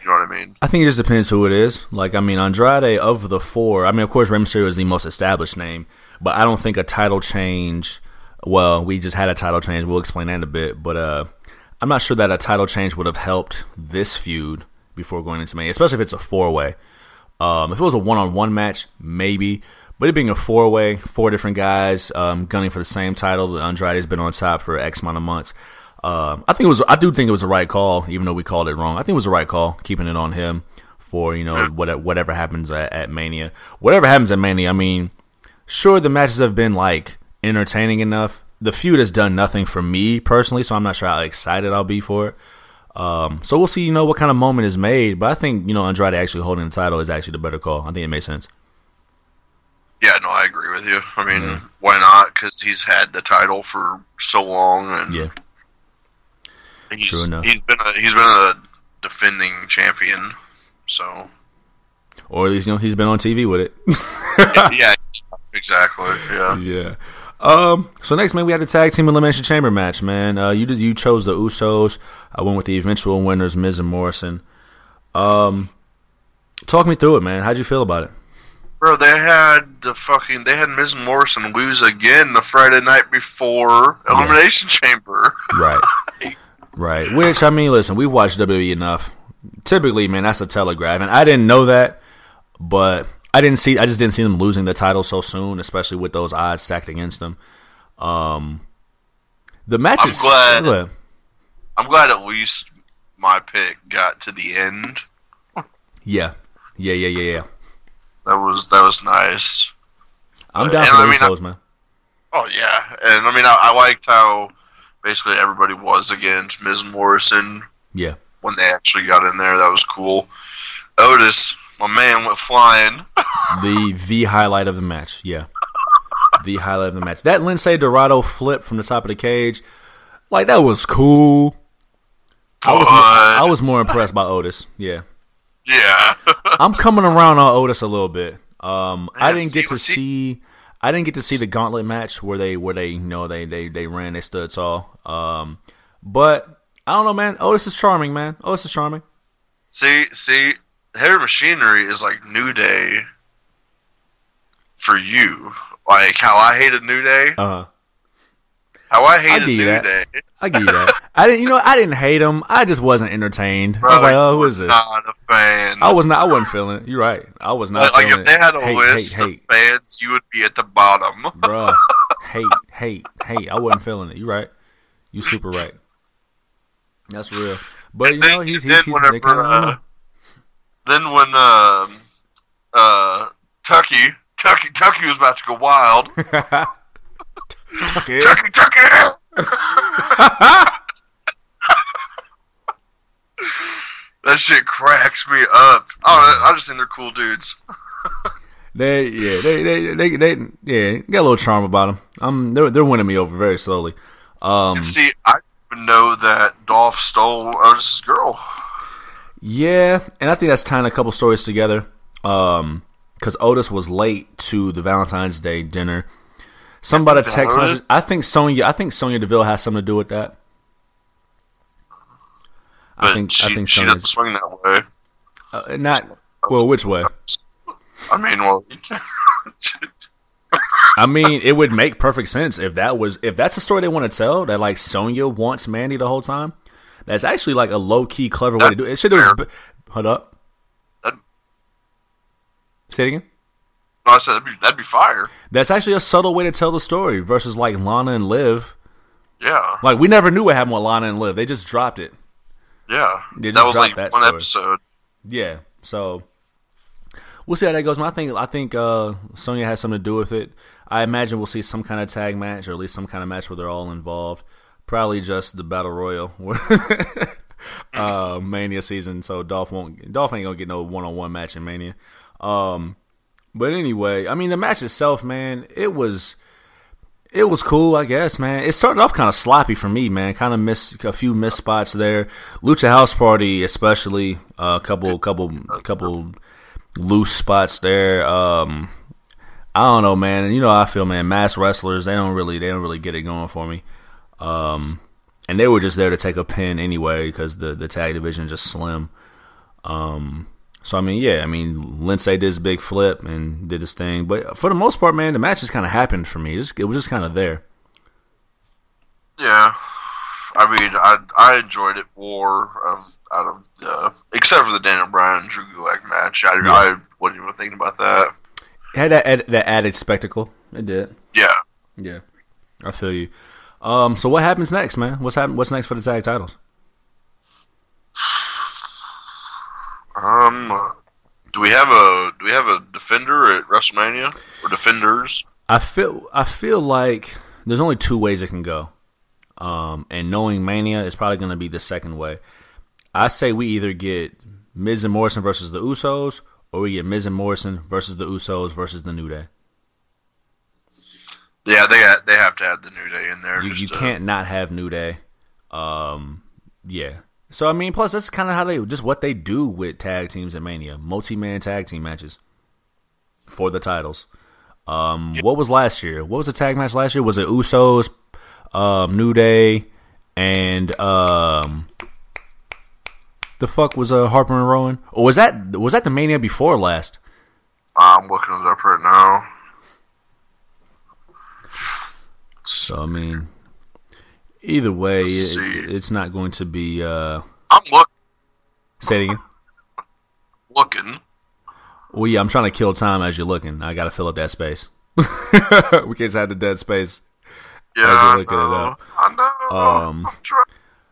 You know what I mean? I think it just depends who it is. Like, I mean, Andrade of the four. I mean, of course, Rey Mysterio is the most established name, but I don't think a title change. Well, we just had a title change. We'll explain that in a bit, but uh, I'm not sure that a title change would have helped this feud before going into Mania, especially if it's a four way. Um, if it was a one on one match, maybe. But it being a four way, four different guys um, gunning for the same title, Andrade's been on top for X amount of months. Um, I think it was. I do think it was the right call, even though we called it wrong. I think it was the right call, keeping it on him for you know whatever, whatever happens at, at Mania. Whatever happens at Mania, I mean, sure the matches have been like entertaining enough. The feud has done nothing for me personally, so I'm not sure how excited I'll be for it. Um, so we'll see, you know, what kind of moment is made. But I think you know Andrade actually holding the title is actually the better call. I think it makes sense. Yeah, no, I agree with you. I mean, yeah. why not? Because he's had the title for so long, and yeah, he's, True enough. he's been a, he's been a defending champion, so or at least you know he's been on TV with it. [laughs] yeah, exactly. Yeah, yeah. Um, so next, man, we had the tag team elimination chamber match. Man, uh, you did you chose the Usos. I went with the eventual winners, Miz and Morrison. Um, talk me through it, man. How'd you feel about it? Bro, they had the fucking they had Miz Morrison lose again the Friday night before Elimination yeah. Chamber. [laughs] right. Right. Which I mean, listen, we've watched WWE enough. Typically, man, that's a telegraph, and I didn't know that, but I didn't see. I just didn't see them losing the title so soon, especially with those odds stacked against them. Um, the match I'm glad. I'm glad at least my pick got to the end. yeah, yeah, yeah, yeah, yeah. That was that was nice. I'm uh, down and for those I mean, man. Oh yeah, and I mean I, I, liked how basically everybody was against Miz Morrison. Yeah. When they actually got in there, that was cool. Otis, my man, went flying. [laughs] the the highlight of the match. Yeah. The highlight of the match. That Lince Dorado flip from the top of the cage, like that was cool. I was more, I was more impressed by Otis. Yeah. Yeah. [laughs] I'm coming around on Otis a little bit. Um, I didn't get to see. I didn't get to see the gauntlet match where they where they you know they they they ran they stood tall. Um, but I don't know, man. Otis is charming, man. Otis is charming. See, see, heavy machinery is like New Day for you. Like how I hated New Day. Uh huh. How I hated New that. Day. I give you that. I didn't, you know, I didn't hate him. I just wasn't entertained. Bro, I was like, oh, who is it? Not a fan. I was not. I wasn't feeling it. You're right. I was not. Like, like if they had a hate, list hate, of hate. fans, you would be at the bottom. [laughs] Bro, hate, hate, hate. I wasn't feeling it. You're right. You super right. That's real. But you know, he's, he's, then he's whenever, uh, then when uh, uh, Tucky, Tucky, Tucky was about to go wild. [laughs] Tucky, Tucky, Tucky. that shit cracks me up. Oh, I just think they're cool dudes. [laughs] they yeah they, they they they yeah got a little charm about them. Um, they're they're winning me over very slowly. Um, see, I know that Dolph stole Otis's girl. Yeah, and I think that's tying a couple stories together. Um, because Otis was late to the Valentine's Day dinner Somebody text message. I think Sonya. I think Sonya Deville has something to do with that. But I think she, I think she doesn't swing that way. Uh, not well. Which way? I mean, well. I mean, it would make perfect sense if that was if that's a story they want to tell. That like Sonya wants Mandy the whole time. That's actually like a low key, clever way to do it. It should have. Hold up. That'd, Say it again. I said that'd be, that'd be fire. That's actually a subtle way to tell the story versus like Lana and Liv. Yeah. Like we never knew what happened with Lana and Liv. They just dropped it. Yeah. They that was like that one story. episode. Yeah. So we'll see how that goes. I think I think uh, Sonya has something to do with it. I imagine we'll see some kind of tag match or at least some kind of match where they're all involved. Probably just the battle royal, [laughs] uh, Mania season. So Dolph won't Dolph ain't gonna get no one on one match in Mania. Um, but anyway, I mean the match itself, man, it was it was cool, I guess, man. It started off kind of sloppy for me, man. Kind of missed a few missed spots there. Lucha House Party, especially a uh, couple, couple, couple loose spots there. Um, I don't know, man. And You know how I feel, man. Mass wrestlers, they don't really, they don't really get it going for me. Um, and they were just there to take a pin anyway because the the tag division is just slim. Um, so I mean, yeah, I mean, Lince did his big flip and did his thing, but for the most part, man, the match just kind of happened for me. It, was just kind of there. Yeah, I mean, I I enjoyed it more of out of the except for the Daniel Bryan and Drew Gulak match. I, yeah. I wasn't even thinking about that. It had that that added spectacle. It did. Yeah. Yeah. I feel you. Um. So what happens next, man? What's happen? What's next for the tag titles? Um. Do we have a do we have a defender at WrestleMania or defenders? I feel I feel like there's only two ways it can go. Um, and knowing Mania is probably going to be the second way. I say we either get Miz and Morrison versus the Usos, or we get Miz and Morrison versus the Usos versus the New Day. Yeah, they they have to add the New Day in there. You, you can't not have New Day. Um, yeah. So I mean, plus that's kind of how they just what they do with tag teams at Mania, multi-man tag team matches for the titles. Um, what was last year? What was the tag match last year? Was it Usos, um, New Day, and um, the fuck was uh, Harper and Rowan? Or was that was that the Mania before last? I'm looking it up right now. So I mean, either way, it, it's not going to be. Uh, I'm looking. Say it again. Looking. Well, yeah, I'm trying to kill time as you're looking. I got to fill up that space. [laughs] we can't just have the dead space. Yeah, I know. I know. Um,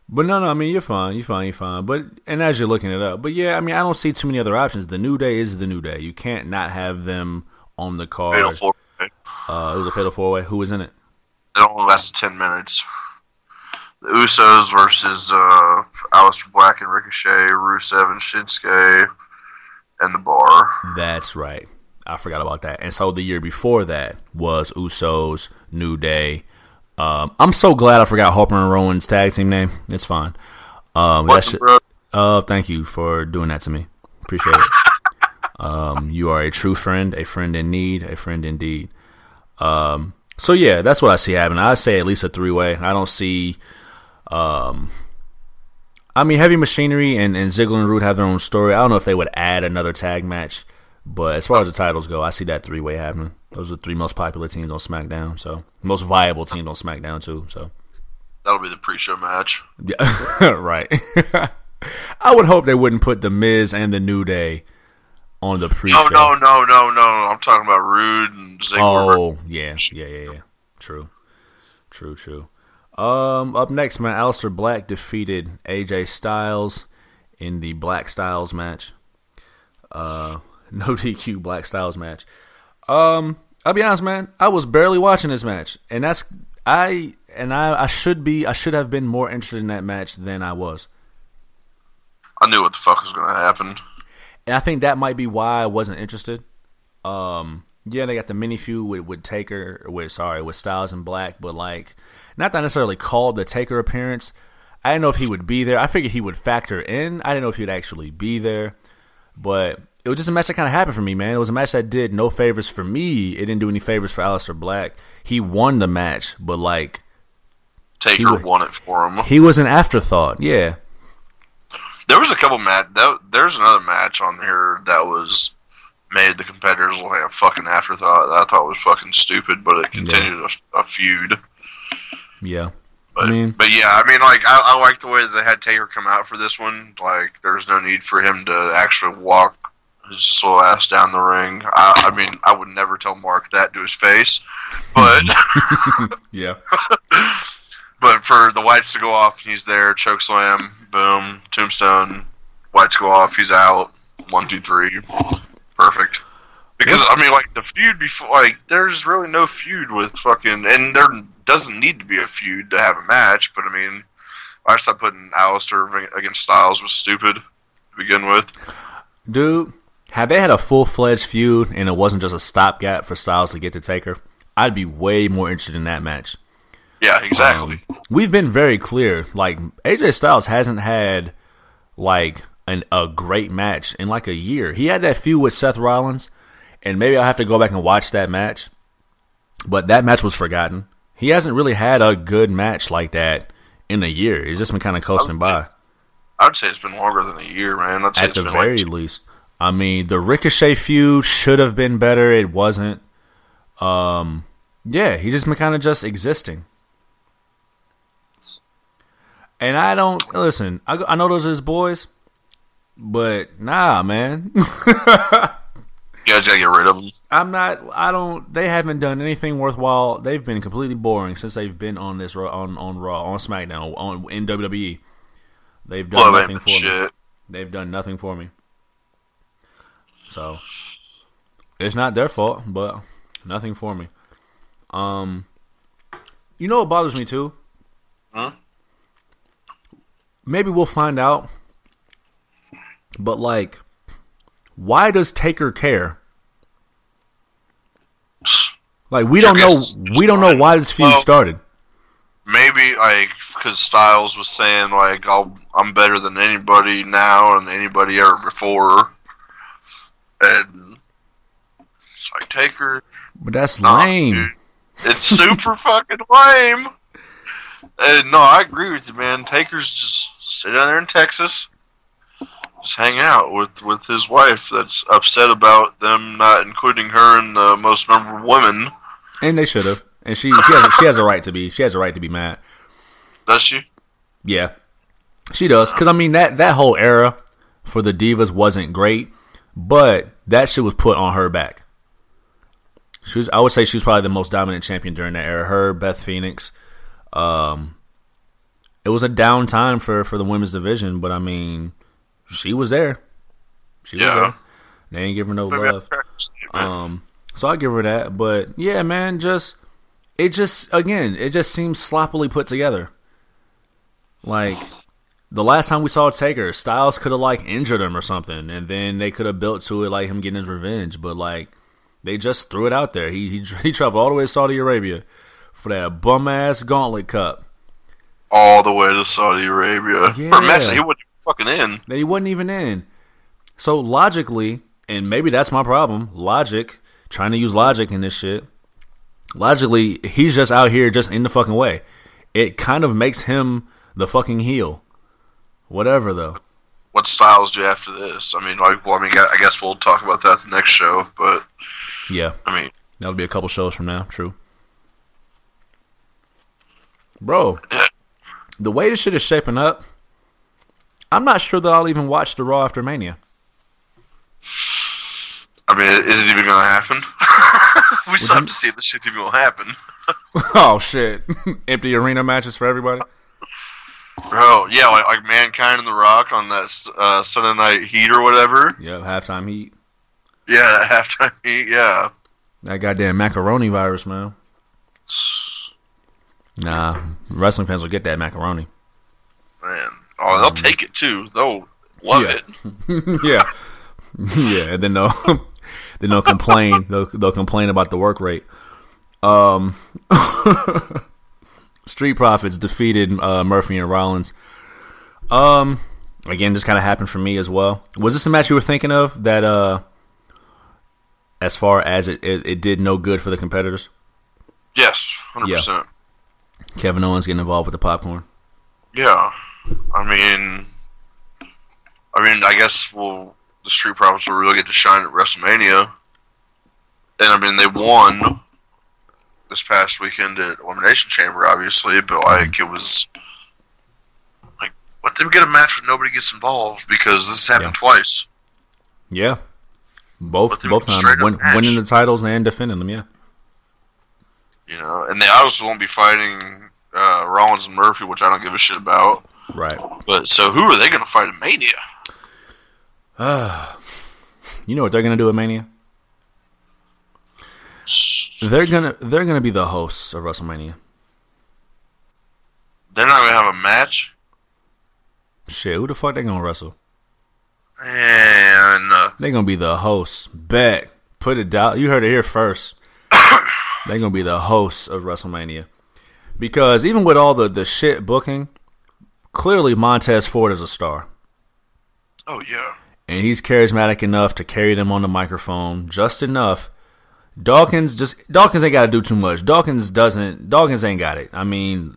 but no, no, I mean you're fine, you're fine, you're fine. But and as you're looking it up, but yeah, I mean I don't see too many other options. The New Day is the New Day. You can't not have them on the card. Fatal four. Uh, it was a fatal four way. Who was in it? It only lasted ten minutes. The Usos versus uh, Aleister Black and Ricochet, Rusev and Shinsuke, and the Bar. That's right. I forgot about that. And so the year before that was Usos, New Day, um, I'm so glad I forgot Harper and Rowan's tag team name. It's fine. Um, should, uh, thank you for doing that to me. Appreciate it. Um, you are a true friend, a friend in need, a friend indeed. Um, so yeah, that's what I see happening. I say at least a three way. I don't see. Um, I mean, Heavy Machinery and, and Ziggler and Roode have their own story. I don't know if they would add another tag match, but as far as the titles go, I see that three way happening. Those are the three most popular teams on SmackDown. So most viable teams on SmackDown too. So that'll be the pre-show match. Yeah, [laughs] right. [laughs] I would hope they wouldn't put the Miz and the New Day on the pre-show. No, no, no, no, no. I'm talking about Roode and Ziggler. Oh, yeah, yeah, yeah, yeah. True, true, true. Um, up next, man, Aleister Black defeated AJ Styles in the Black Styles match. Uh, [laughs] no DQ Black Styles match. Um, I'll be honest, man. I was barely watching this match, and that's I and I, I should be I should have been more interested in that match than I was. I knew what the fuck was going to happen, and I think that might be why I wasn't interested. Um, yeah, they got the mini feud with with Taker, with sorry, with Styles and Black, but like not that necessarily called the Taker appearance. I didn't know if he would be there. I figured he would factor in. I didn't know if he would actually be there, but it was just a match that kind of happened for me, man. It was a match that did no favors for me. It didn't do any favors for Aleister Black. He won the match, but like Taker was, won it for him. He was an afterthought. Yeah. There was a couple match. there's another match on here that was made the competitors like a fucking afterthought. That I thought was fucking stupid, but it continued yeah. a, a, feud. Yeah. But, I mean, but yeah, I mean, like I, I like the way that they had Taker come out for this one. Like, there's no need for him to actually walk his slow ass down the ring. I, I, mean, I would never tell Mark that to his face, but [laughs] [laughs] yeah. but for the whites to go off, he's there. Choke slam, boom, tombstone. Whites go off, he's out. One, two, three, perfect. Because I mean, like the feud before, like there's really no feud with fucking, and there doesn't need to be a feud to have a match. But I mean, I thought putting Aleister against Styles was stupid to begin with. Dude, had they had a full fledged feud and it wasn't just a stopgap for Styles to get to Taker, I'd be way more interested in that match. Yeah, exactly. Um, we've been very clear. Like AJ Styles hasn't had like an, a great match in like a year. He had that feud with Seth Rollins, and maybe I'll have to go back and watch that match. But that match was forgotten. He hasn't really had a good match like that in a year. He's just been kind of coasting by. I'd say it's been longer than a year, man. I'd At the very like least. I mean, the Ricochet feud should have been better. It wasn't. Um, yeah, he just been kind of just existing. And I don't listen. I, I know those are his boys, but nah, man. [laughs] you guys gotta get rid of them. I'm not. I don't. They haven't done anything worthwhile. They've been completely boring since they've been on this on on Raw, on SmackDown, on in WWE. They've done nothing for me. They've done nothing for me. So it's not their fault, but nothing for me. Um, you know what bothers me too? Huh? Maybe we'll find out. But like, why does Taker care? Like we don't know. We don't know why this feud Well- started. Maybe like because Styles was saying like I'll, I'm better than anybody now and anybody ever before, and it's like Taker. But that's Nah, lame. dude. It's super [laughs] fucking lame. And no, I agree with you, man. Taker's just sit down there in Texas, just hang out with with his wife. That's upset about them not including her in the most memorable women. And they should have. And she she has, she has a right to be. She has a right to be mad. Does she? Yeah, she does. Because I mean that that whole era for the divas wasn't great, but that shit was put on her back. She was, I would say she was probably the most dominant champion during that era. Her, Beth Phoenix. Um, it was a down time for for the women's division, but I mean, she was there. She was Yeah. there. They ain't give her no love. practiced it, man. Um, so I give her that, but yeah, man, just it just again, it just seems sloppily put together. Like the last time we saw Taker, Styles could have like injured him or something, and then they could have built to it like him getting his revenge. But like they just threw it out there. He he, [laughs] he traveled all the way to Saudi Arabia for that bum ass Gauntlet Cup. all the way to Saudi Arabia for Yeah. a match he wasn't fucking in. that he wasn't even in. So logically, and maybe that's my problem. Logic, trying to use logic in this shit. Logically, he's just out here just in the fucking way. It kind of makes him the fucking heel. Whatever though. What styles do after this? I mean, like, well, I mean, I guess we'll talk about that the next show. But Yeah, I mean, that'll be a couple shows from now. True. Bro, the way this shit is shaping up, I'm not sure that I'll even watch the Raw after Mania. I mean, is it even gonna happen? [laughs] we still have to see if this shit's even gonna happen, [laughs] oh shit! [laughs] Empty arena matches for everybody. bro. Yeah, like, like mankind and the Rock on that uh, Sunday Night Heat or whatever. Yeah, halftime heat. Yeah, that halftime heat. Yeah, That goddamn macaroni virus, man. [sighs] Nah, wrestling fans will get that macaroni. man. Oh, they'll take it too. They'll love Yeah. it. [laughs] yeah, [laughs] yeah, and then they'll [laughs] then they'll complain. They'll they'll complain about the work rate. Um, Street Profits defeated uh, Murphy and Rollins. Um, again, just kind of happened for me as well. Was this a match you were thinking of that? Uh, as far as it, it, it did no good for the competitors. Yes, hundred percent. Kevin Owens getting involved with the popcorn. Yeah, I mean, I mean, I guess well, the Street Profits will really get to shine at WrestleMania, and I mean, they won this past weekend at Elimination Chamber, obviously, but like it was like let them get a match where nobody gets involved because this has happened Yeah. twice. Yeah, both both times win, winning the titles and defending them. Yeah, You know, and they obviously won't be fighting uh, Rollins and Murphy, which I don't give a shit about. Right. But so, who are they going to fight at Mania? Uh, [sighs] You know what they're gonna do at Mania? They're gonna they're gonna be the hosts of WrestleMania. They're not going to have a match. Shit, who the fuck they gonna wrestle? And uh, They gonna be the hosts. Bet. Put it down. You heard it here first. [coughs] they gonna be the hosts of WrestleMania. Because even with all the, the shit booking, clearly Montez Ford is a star. oh yeah, and he's charismatic enough to carry them on the microphone just enough. Dawkins just Dawkins ain't got to do too much. Dawkins doesn't. Dawkins ain't got it. I mean,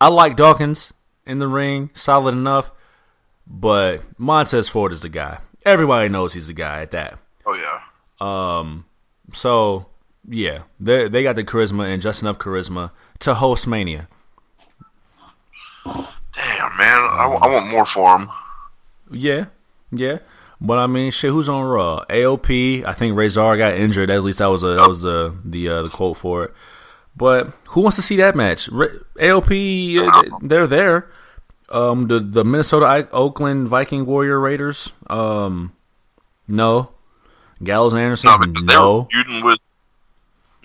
I like Dawkins in the ring, solid enough, but Montez Ford is the guy. Everybody knows he's the guy at that. Oh yeah. Um, so yeah, they they got the charisma and just enough charisma to host Mania. Damn, man, I, w- I want more for him. Yeah, yeah. But I mean, shit. Who's on Raw? AOP. I think Rezar got injured. At least that was a, that was the the uh, the quote for it. But who wants to see that match? Ra- AOP. They're there. Um, the the Minnesota I- Oakland Viking Warrior Raiders. Um, no. Gallows and Anderson. No, because they were no. feuding with.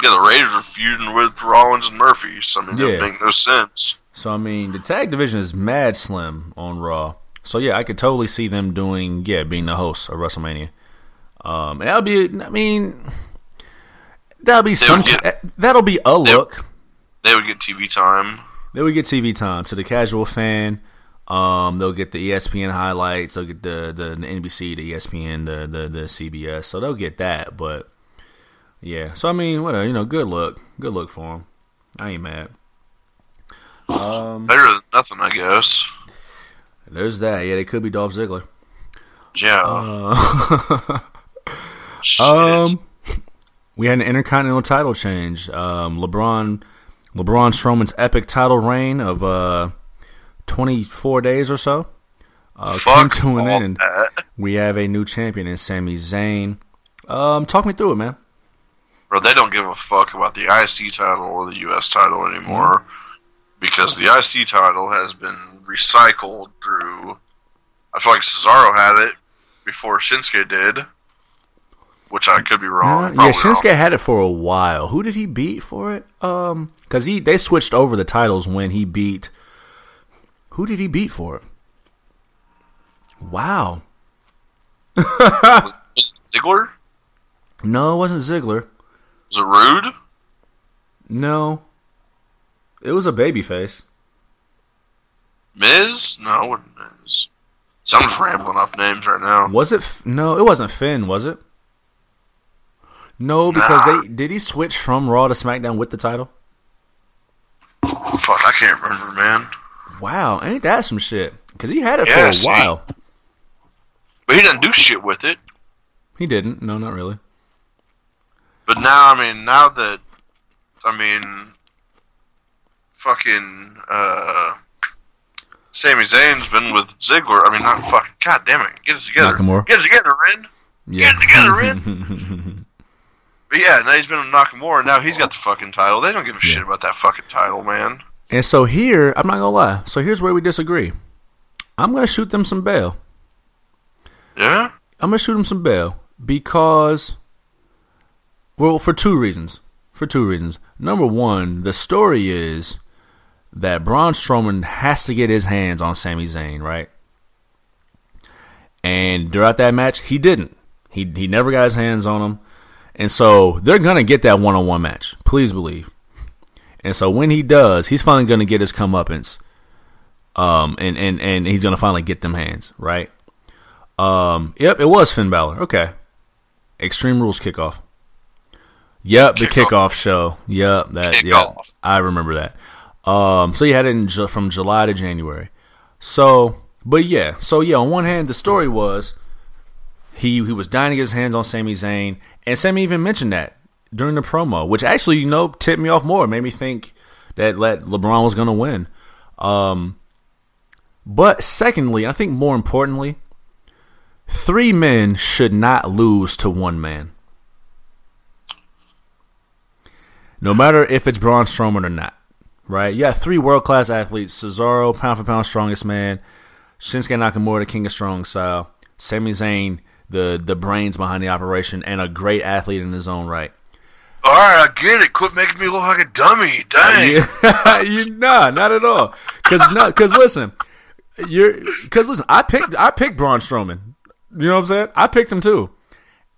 Yeah, the Raiders were feuding with Rollins and Murphy. So I mean, Yeah. that make no sense. So I mean, the tag division is mad slim on Raw. So yeah, I could totally see them doing yeah, being the host of WrestleMania. Um, and that'll be, I mean, that'll be some, get- that'll be a look. They would get TV time. They would get TV time to the casual fan. Um, they'll get the ESPN highlights. They'll get the the, the NBC, the ESPN, the, the the CBS. So they'll get that. But yeah, so I mean, whatever. You know, good look, good look for them. I ain't mad. Um, Better than nothing, I guess. there's that. Yeah, it could be Dolph Ziggler. Yeah. Uh, [laughs] [laughs] Um, we had an intercontinental title change. Um, LeBron, LeBron Strowman's epic title reign of uh, 24 days or so uh, came to an end. that. We have a new champion in Sami Zayn. Um, talk me through it, man. Bro, they don't give a fuck about the IC title or the US title anymore because the IC title has been recycled through. I feel like Cesaro had it before Shinsuke did, which I could be wrong. Uh, yeah, Shinsuke wrong. had it for a while. Who did he beat for it? Um, because he they switched over the titles when he beat. Who did he beat for it? Wow. [laughs] Was it Ziggler? No, it wasn't Ziggler. Was it Roode? No. It was a baby face. Miz? No, it wasn't Miz. So I'm just rambling off names right now. Was it? F- no, it wasn't Finn, was it? No, because Nah. they did he switch from Raw to SmackDown with the title? Fuck, I can't remember, man. Wow, ain't that some shit? Because he had it for a while. But he didn't do shit with it. He didn't. No, not really. But now, I mean, now that, I mean, fucking, uh, Sami Zayn's been with Ziggler. I mean, not fucking, god damn it, get it together. Nakamura. Get it together, Ren. Yeah. Get it together, Ren. [laughs] But yeah, now he's been with Nakamura, and now he's got the fucking title. They don't give a shit about that fucking title, man. and so here, I'm not gonna lie. So here's where we disagree. I'm gonna shoot them some bail. Yeah? I'm gonna shoot them some bail because, well, for two reasons. For two reasons. Number one, the story is that Braun Strowman has to get his hands on Sami Zayn, right? And throughout that match, he didn't. He he never got his hands on him, and so they're gonna get that one on one match. Please believe. And so when he does, he's finally gonna get his comeuppance. Um, and and and he's gonna finally get them hands, right? Um, yep, it was Finn Balor. Okay. Extreme Rules kickoff. Yep, the Kickoff. kickoff show. Yep, that. Kickoff. I remember that. Um, so you had it in, from July to January. So, but yeah, so yeah. On one hand, the story was he he was get his hands on Sami Zayn, and Sami even mentioned that during the promo, which actually you know tipped me off more, made me think that let LeBron was gonna win. Um, but secondly, I think more importantly, three men should not lose to one man. No matter if it's Braun Strowman or not, right? You have three world class athletes: Cesaro, pound for pound strongest man; Shinsuke Nakamura, the king of strong style; Sami Zayn, the the brains behind the operation, and a great athlete in his own right. Alright, I get it. Quit making me look like a dummy. Dang. Yeah, [laughs] you nah, not at all. Cause no, cause listen, you're cause listen, I picked I picked Braun Strowman. You know what I'm saying? I picked him too,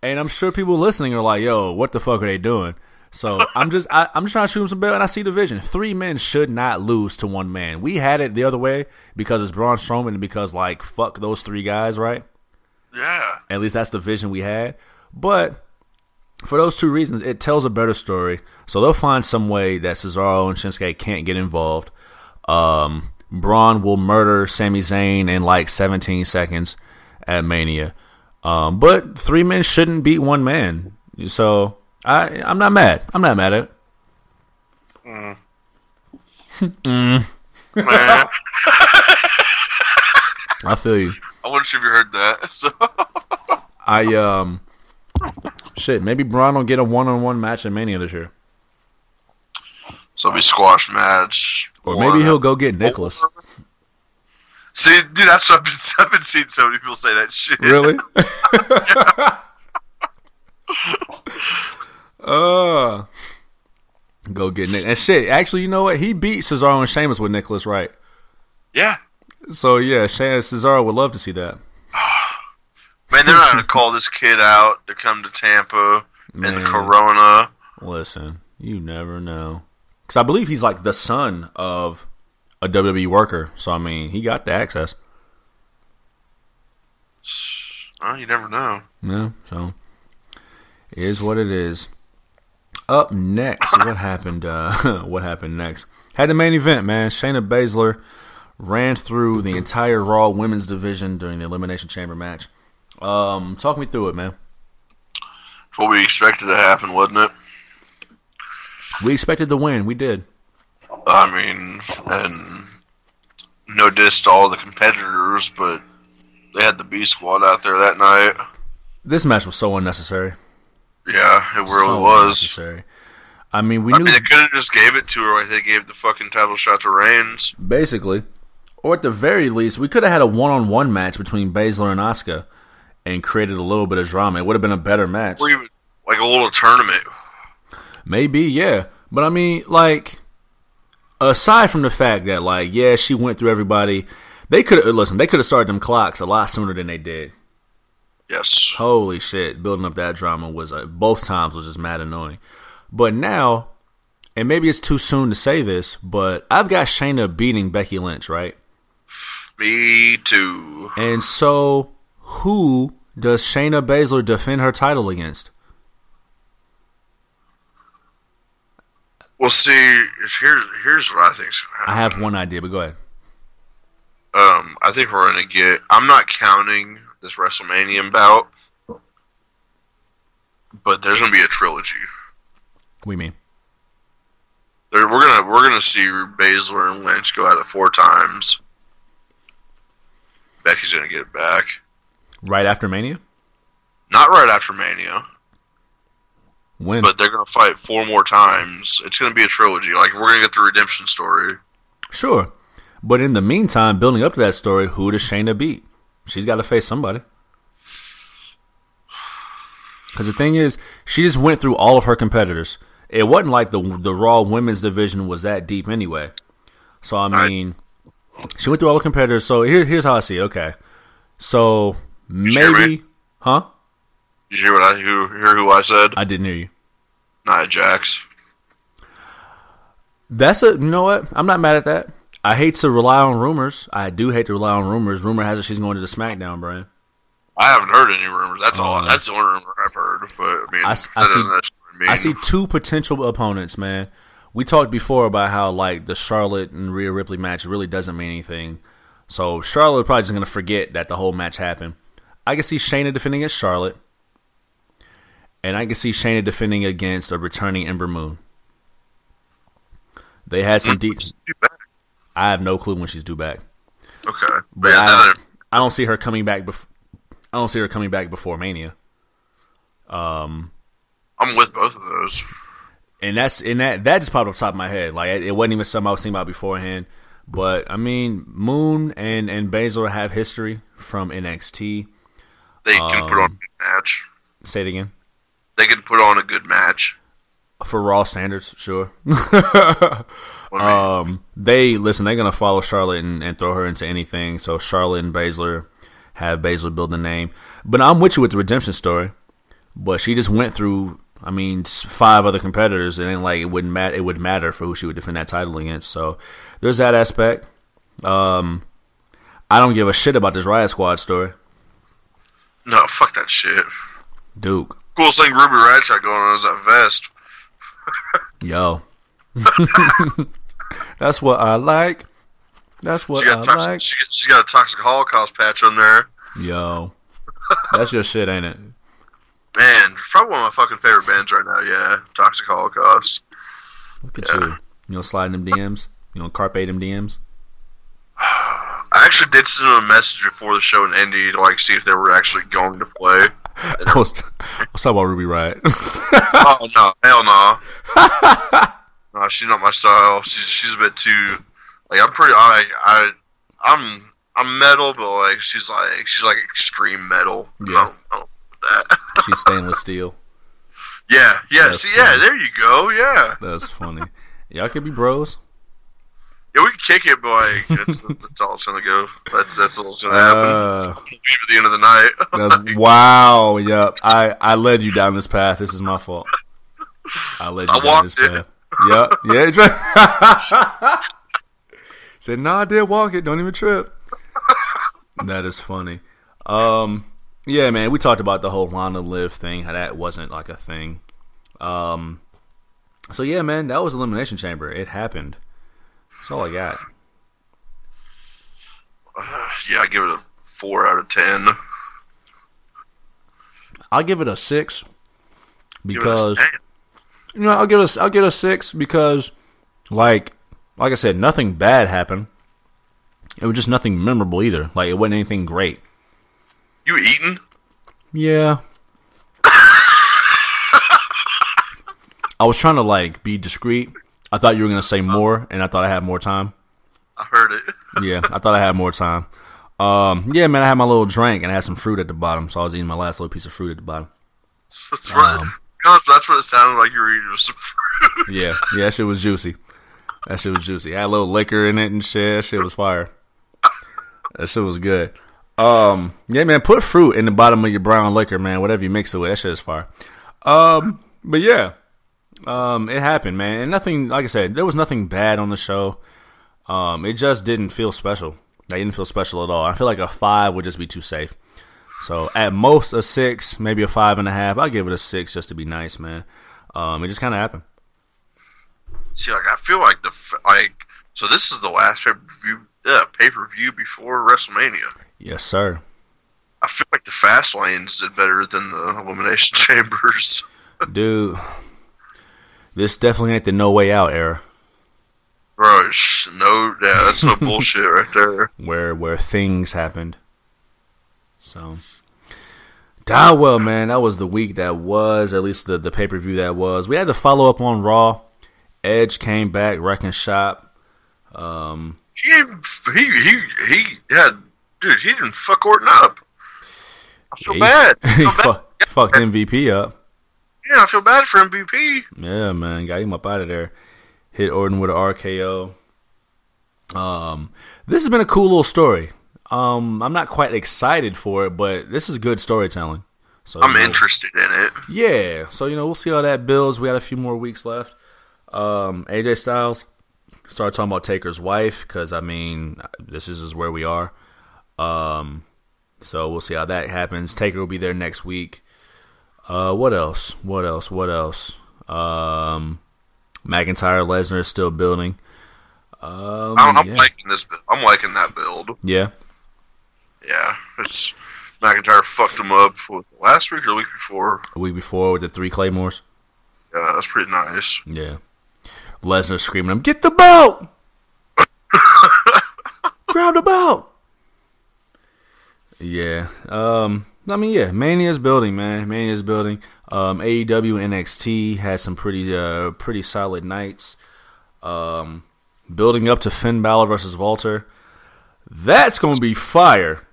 and I'm sure people listening are like, "Yo, what the fuck are they doing?" So I'm just I, I'm just trying to shoot him some bail, and I see the vision. Three men should not lose to one man. We had it the other way because it's Braun Strowman, and because like fuck those three guys, right? Yeah. At least that's the vision we had. But for those two reasons, it tells a better story. So they'll find some way that Cesaro and Shinsuke can't get involved. Um, Braun will murder Sami Zayn in like 17 seconds at Mania. Um, but three men shouldn't beat one man. So I, I'm not mad. I'm not mad at it. Mm. mm. [laughs] I feel you. I wonder if you heard that. [laughs] So. I um, shit. Maybe Braun will get a one-on-one match in Mania this year. So it'll be squash match. Or maybe he'll go get Nicholas. See, dude, that's what I've been, [laughs] I've been seeing so many people say that shit. Really? Uh, go get Nick. And shit, actually, you know what? He beat Cesaro and Sheamus with Nicholas, right? Yeah. So, yeah, Sheamus Cesaro would love to see that. [sighs] Man, they're not going to call this kid out to come to Tampa Man. in the Corona. Listen, you never know. Because I believe he's like the son of a WWE worker. So I mean, he got the access. [sighs] Well, you never know. Yeah, so it is what it is. Up next, what happened? Uh, [laughs] what happened next? Had the main event, man. Shayna Baszler ran through the entire Raw Women's division during the Elimination Chamber match. Um, talk me through it, man. It's what we expected to happen, wasn't it? We expected the win. We did. I mean, and no diss to all the competitors, but they had the B squad out there that night. This match was so unnecessary. Yeah, it really so was. Unnecessary. I mean, we I knew mean, they could have just gave it to her like they gave the fucking title shot to Reigns. Basically, or at the very least, we could have had a one-on-one match between Baszler and Asuka, and created a little bit of drama. It would have been a better match, or even like a little tournament. Maybe, yeah. But I mean, like, aside from the fact that, like, yeah, she went through everybody, they could have, listen, they could have started them clocks a lot sooner than they did. Yes. Holy shit. Building up that drama was, uh, both times was just mad annoying. But now, and maybe it's too soon to say this, but I've got Shayna beating Becky Lynch, right? Me too. And so, who does Shayna Baszler defend her title against? Well, see, here's here's what I think. I have one idea, but go ahead. Um, I think we're gonna get. I'm not counting this WrestleMania bout, but there's gonna be a trilogy. We mean? There, we're gonna we're gonna see Baszler and Lynch go at it four times. Becky's gonna get it back. Right after Mania? Not right after Mania. When? But they're going to fight four more times. It's going to be a trilogy. Like, we're going to get the redemption story. Sure. But in the meantime, building up to that story, who does Shayna beat? She's got to face somebody. Because the thing is, she just went through all of her competitors. It wasn't like the the Raw Women's division was that deep anyway. So I mean, I, she went through all the competitors. So here, here's how I see. It. Okay, so maybe, huh? Did you hear what I hear, hear who I said? I didn't hear you. Nia Jax. That's a you know what? I'm not mad at that. I hate to rely on rumors. I do hate to rely on rumors. Rumor has it she's going to the SmackDown brand. I haven't heard any rumors. That's all. Uh, that's the only rumor I've heard. But I mean, I, I see. I see two potential opponents, man. We talked before about how like the Charlotte and Rhea Ripley match really doesn't mean anything. So Charlotte probably just going to forget that the whole match happened. I can see Shayna defending against Charlotte and I can see Shayna defending against a returning Ember Moon. They had some deep. I have no clue when she's due back. Okay, but yeah, I, I, don't see her coming back. Bef- I don't see her coming back before Mania. Um, I'm with both of those. And that's and that that just popped off the top of my head. Like it wasn't even something I was thinking about beforehand. But I mean, Moon and and Baszler have history from NXT. They can um, put on um, a match. Say it again they could put on a good match for Raw standards. Sure. [laughs] [laughs] um, they listen. They're gonna follow Charlotte and, and, throw her into anything. So Charlotte and Baszler have Baszler build the name. But I'm with you with the redemption story. But she just went through. I mean, five other competitors, and then like it wouldn't matter. It would matter for who she would defend that title against. So there's that aspect. Um, I don't give a shit about this Riott Squad story. No, fuck that shit. Duke. Coolest thing Ruby Riott had going on is that vest. Yo. [laughs] That's what I like. That's what She got, I toxic, like. she, she got a toxic Holocaust patch on there. Yo, that's your shit, ain't it? Man, probably one of my fucking favorite bands right now. Yeah, Toxic Holocaust. Look at you. You know, sliding them DMs. You know, carpe them DMs. I actually did send them a message before the show in Indy to like see if they were actually going to play. I was, I was talking about Ruby Riott. [laughs] oh no, hell no. [laughs] no, she's not my style. She's she's a bit too like I'm pretty I I I'm I'm metal, but like she's like she's like extreme metal. Yeah. I don't, I don't that. [laughs] She's stainless steel. yeah, yeah. That's see, yeah, there you go. Yeah, That's funny. Y'all could be bros. Yeah. We can kick it, boy. that's, [laughs] that's all it's gonna go. That's that's all it's gonna happen. Uh. It's at the end of the night. [laughs] That's, wow. Yep. I, I led you down this path. This is my fault. I led you I down walked this it. path. Yep. Yeah. you tried- [laughs] Said, no, I did walk it. Don't even trip. That is funny. Um, yeah, man, we talked about the whole Lana Live thing, how that wasn't like a thing. Um, so yeah, man, that was Elimination Chamber. It happened. That's all I got. [sighs] yeah, I give it a four out of ten. I'll give it a six Give it a- because you know I'll give us I'll give it a six because like like I said, nothing bad happened. It was just nothing memorable either. Like it wasn't anything great. you eating? Yeah. [laughs] I was trying to like be discreet. I thought you were gonna say more, and I thought I had more time. I heard it. [laughs] Yeah, I thought I had more time. Um, yeah, man, I had my little drink and I had some fruit at the bottom, so I was eating my last little piece of fruit at the bottom. That's Um, that's what it sounded like you were eating some fruit. Yeah, yeah, that shit was juicy. That shit was juicy. It had a little liquor in it and shit. That shit was fire. That shit was good. Um, yeah, man, put fruit in the bottom of your brown liquor, man. Whatever you mix it with, that shit is fire. Um, but yeah, um, it happened, man. And nothing, like I said, there was nothing bad on the show. Um, it just didn't feel special. It didn't feel special at all. I feel like a five would just be too safe. So at most a six, maybe a five and a half. I'll give it a six just to be nice, man. Um, it just kind of happened. See, like I feel like the f- like so this is the last pay per view yeah, pay per view before WrestleMania. Yes, sir. I feel like the fast lanes did better than the elimination [laughs] chambers. Dude, this definitely ain't the no way out era Bro, no, yeah, that's no [laughs] bullshit right there. where where things happened. So, die well, man. That was the week that was, at least the the pay per view that was. We had to follow up on Raw. Edge came back, wrecking shop. Um, He he he he had dude. He didn't fuck Orton up. I feel he- bad. I [laughs] he bad. fu- fucked MVP up. Yeah, I feel bad for MVP. Yeah, man, got him up out of there. Hit Orton with an RKO. Um, this has been a cool little story. Um, I'm not quite excited for it, but this is good storytelling. So I'm you know, interested in it. Yeah, so you know we'll see how that builds. We got a few more weeks left. Um, AJ Styles started talking about Taker's wife because I mean this is where we are. Um, so we'll see how that happens. Taker will be there next week. Uh, what else? What else? What else? Um, McIntyre Lesnar is still building. Um, I'm, I'm yeah. liking this. I'm liking that build. yeah, Yeah, it's McIntyre fucked him up with last week or week before. a week before with the three claymores. Yeah, that's pretty nice. Yeah. Lesnar screaming, "Him get the belt! [laughs] Grab the belt!" Yeah. Um. I mean, yeah. Mania's building, man. Mania's building. Um. AEW NXT had some pretty, uh, pretty solid nights. Um. Building up to Finn Balor versus Walter. That's gonna be fire.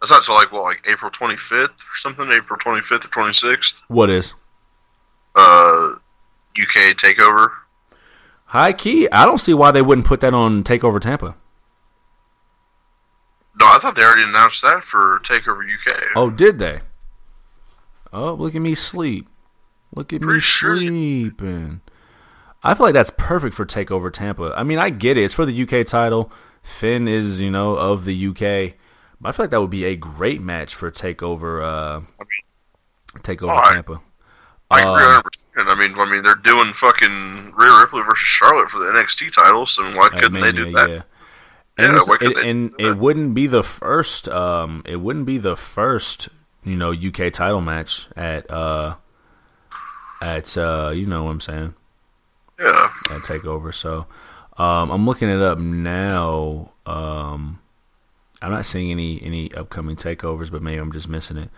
That's not till like what, like April 25th or something. April 25th or 26th. What is? Uh, UK Takeover. High key. I don't see why they wouldn't put that on Takeover Tampa. No, I thought they already announced that for Takeover UK. Oh, did they? Oh, look at me sleep. Look at me Pretty sure sleeping. I feel like that's perfect for Takeover Tampa. I mean, I get it. It's for the UK title. Finn is, you know, of the UK. But I feel like that would be a great match for Takeover. Uh, Takeover Oh, I- Tampa. I agree Um, 100%. I mean, I mean, they're doing fucking Rhea Ripley versus Charlotte for the NXT titles, and why couldn't they do Mania, that? yeah. And, Yeah, it's- why could it, and it wouldn't be the first. Um, it wouldn't be the first. You know, UK title match at uh, at uh, you know what I'm saying Yeah. at Takeover. So, um, I'm looking it up now. Um, I'm not seeing any any upcoming takeovers, but maybe I'm just missing it.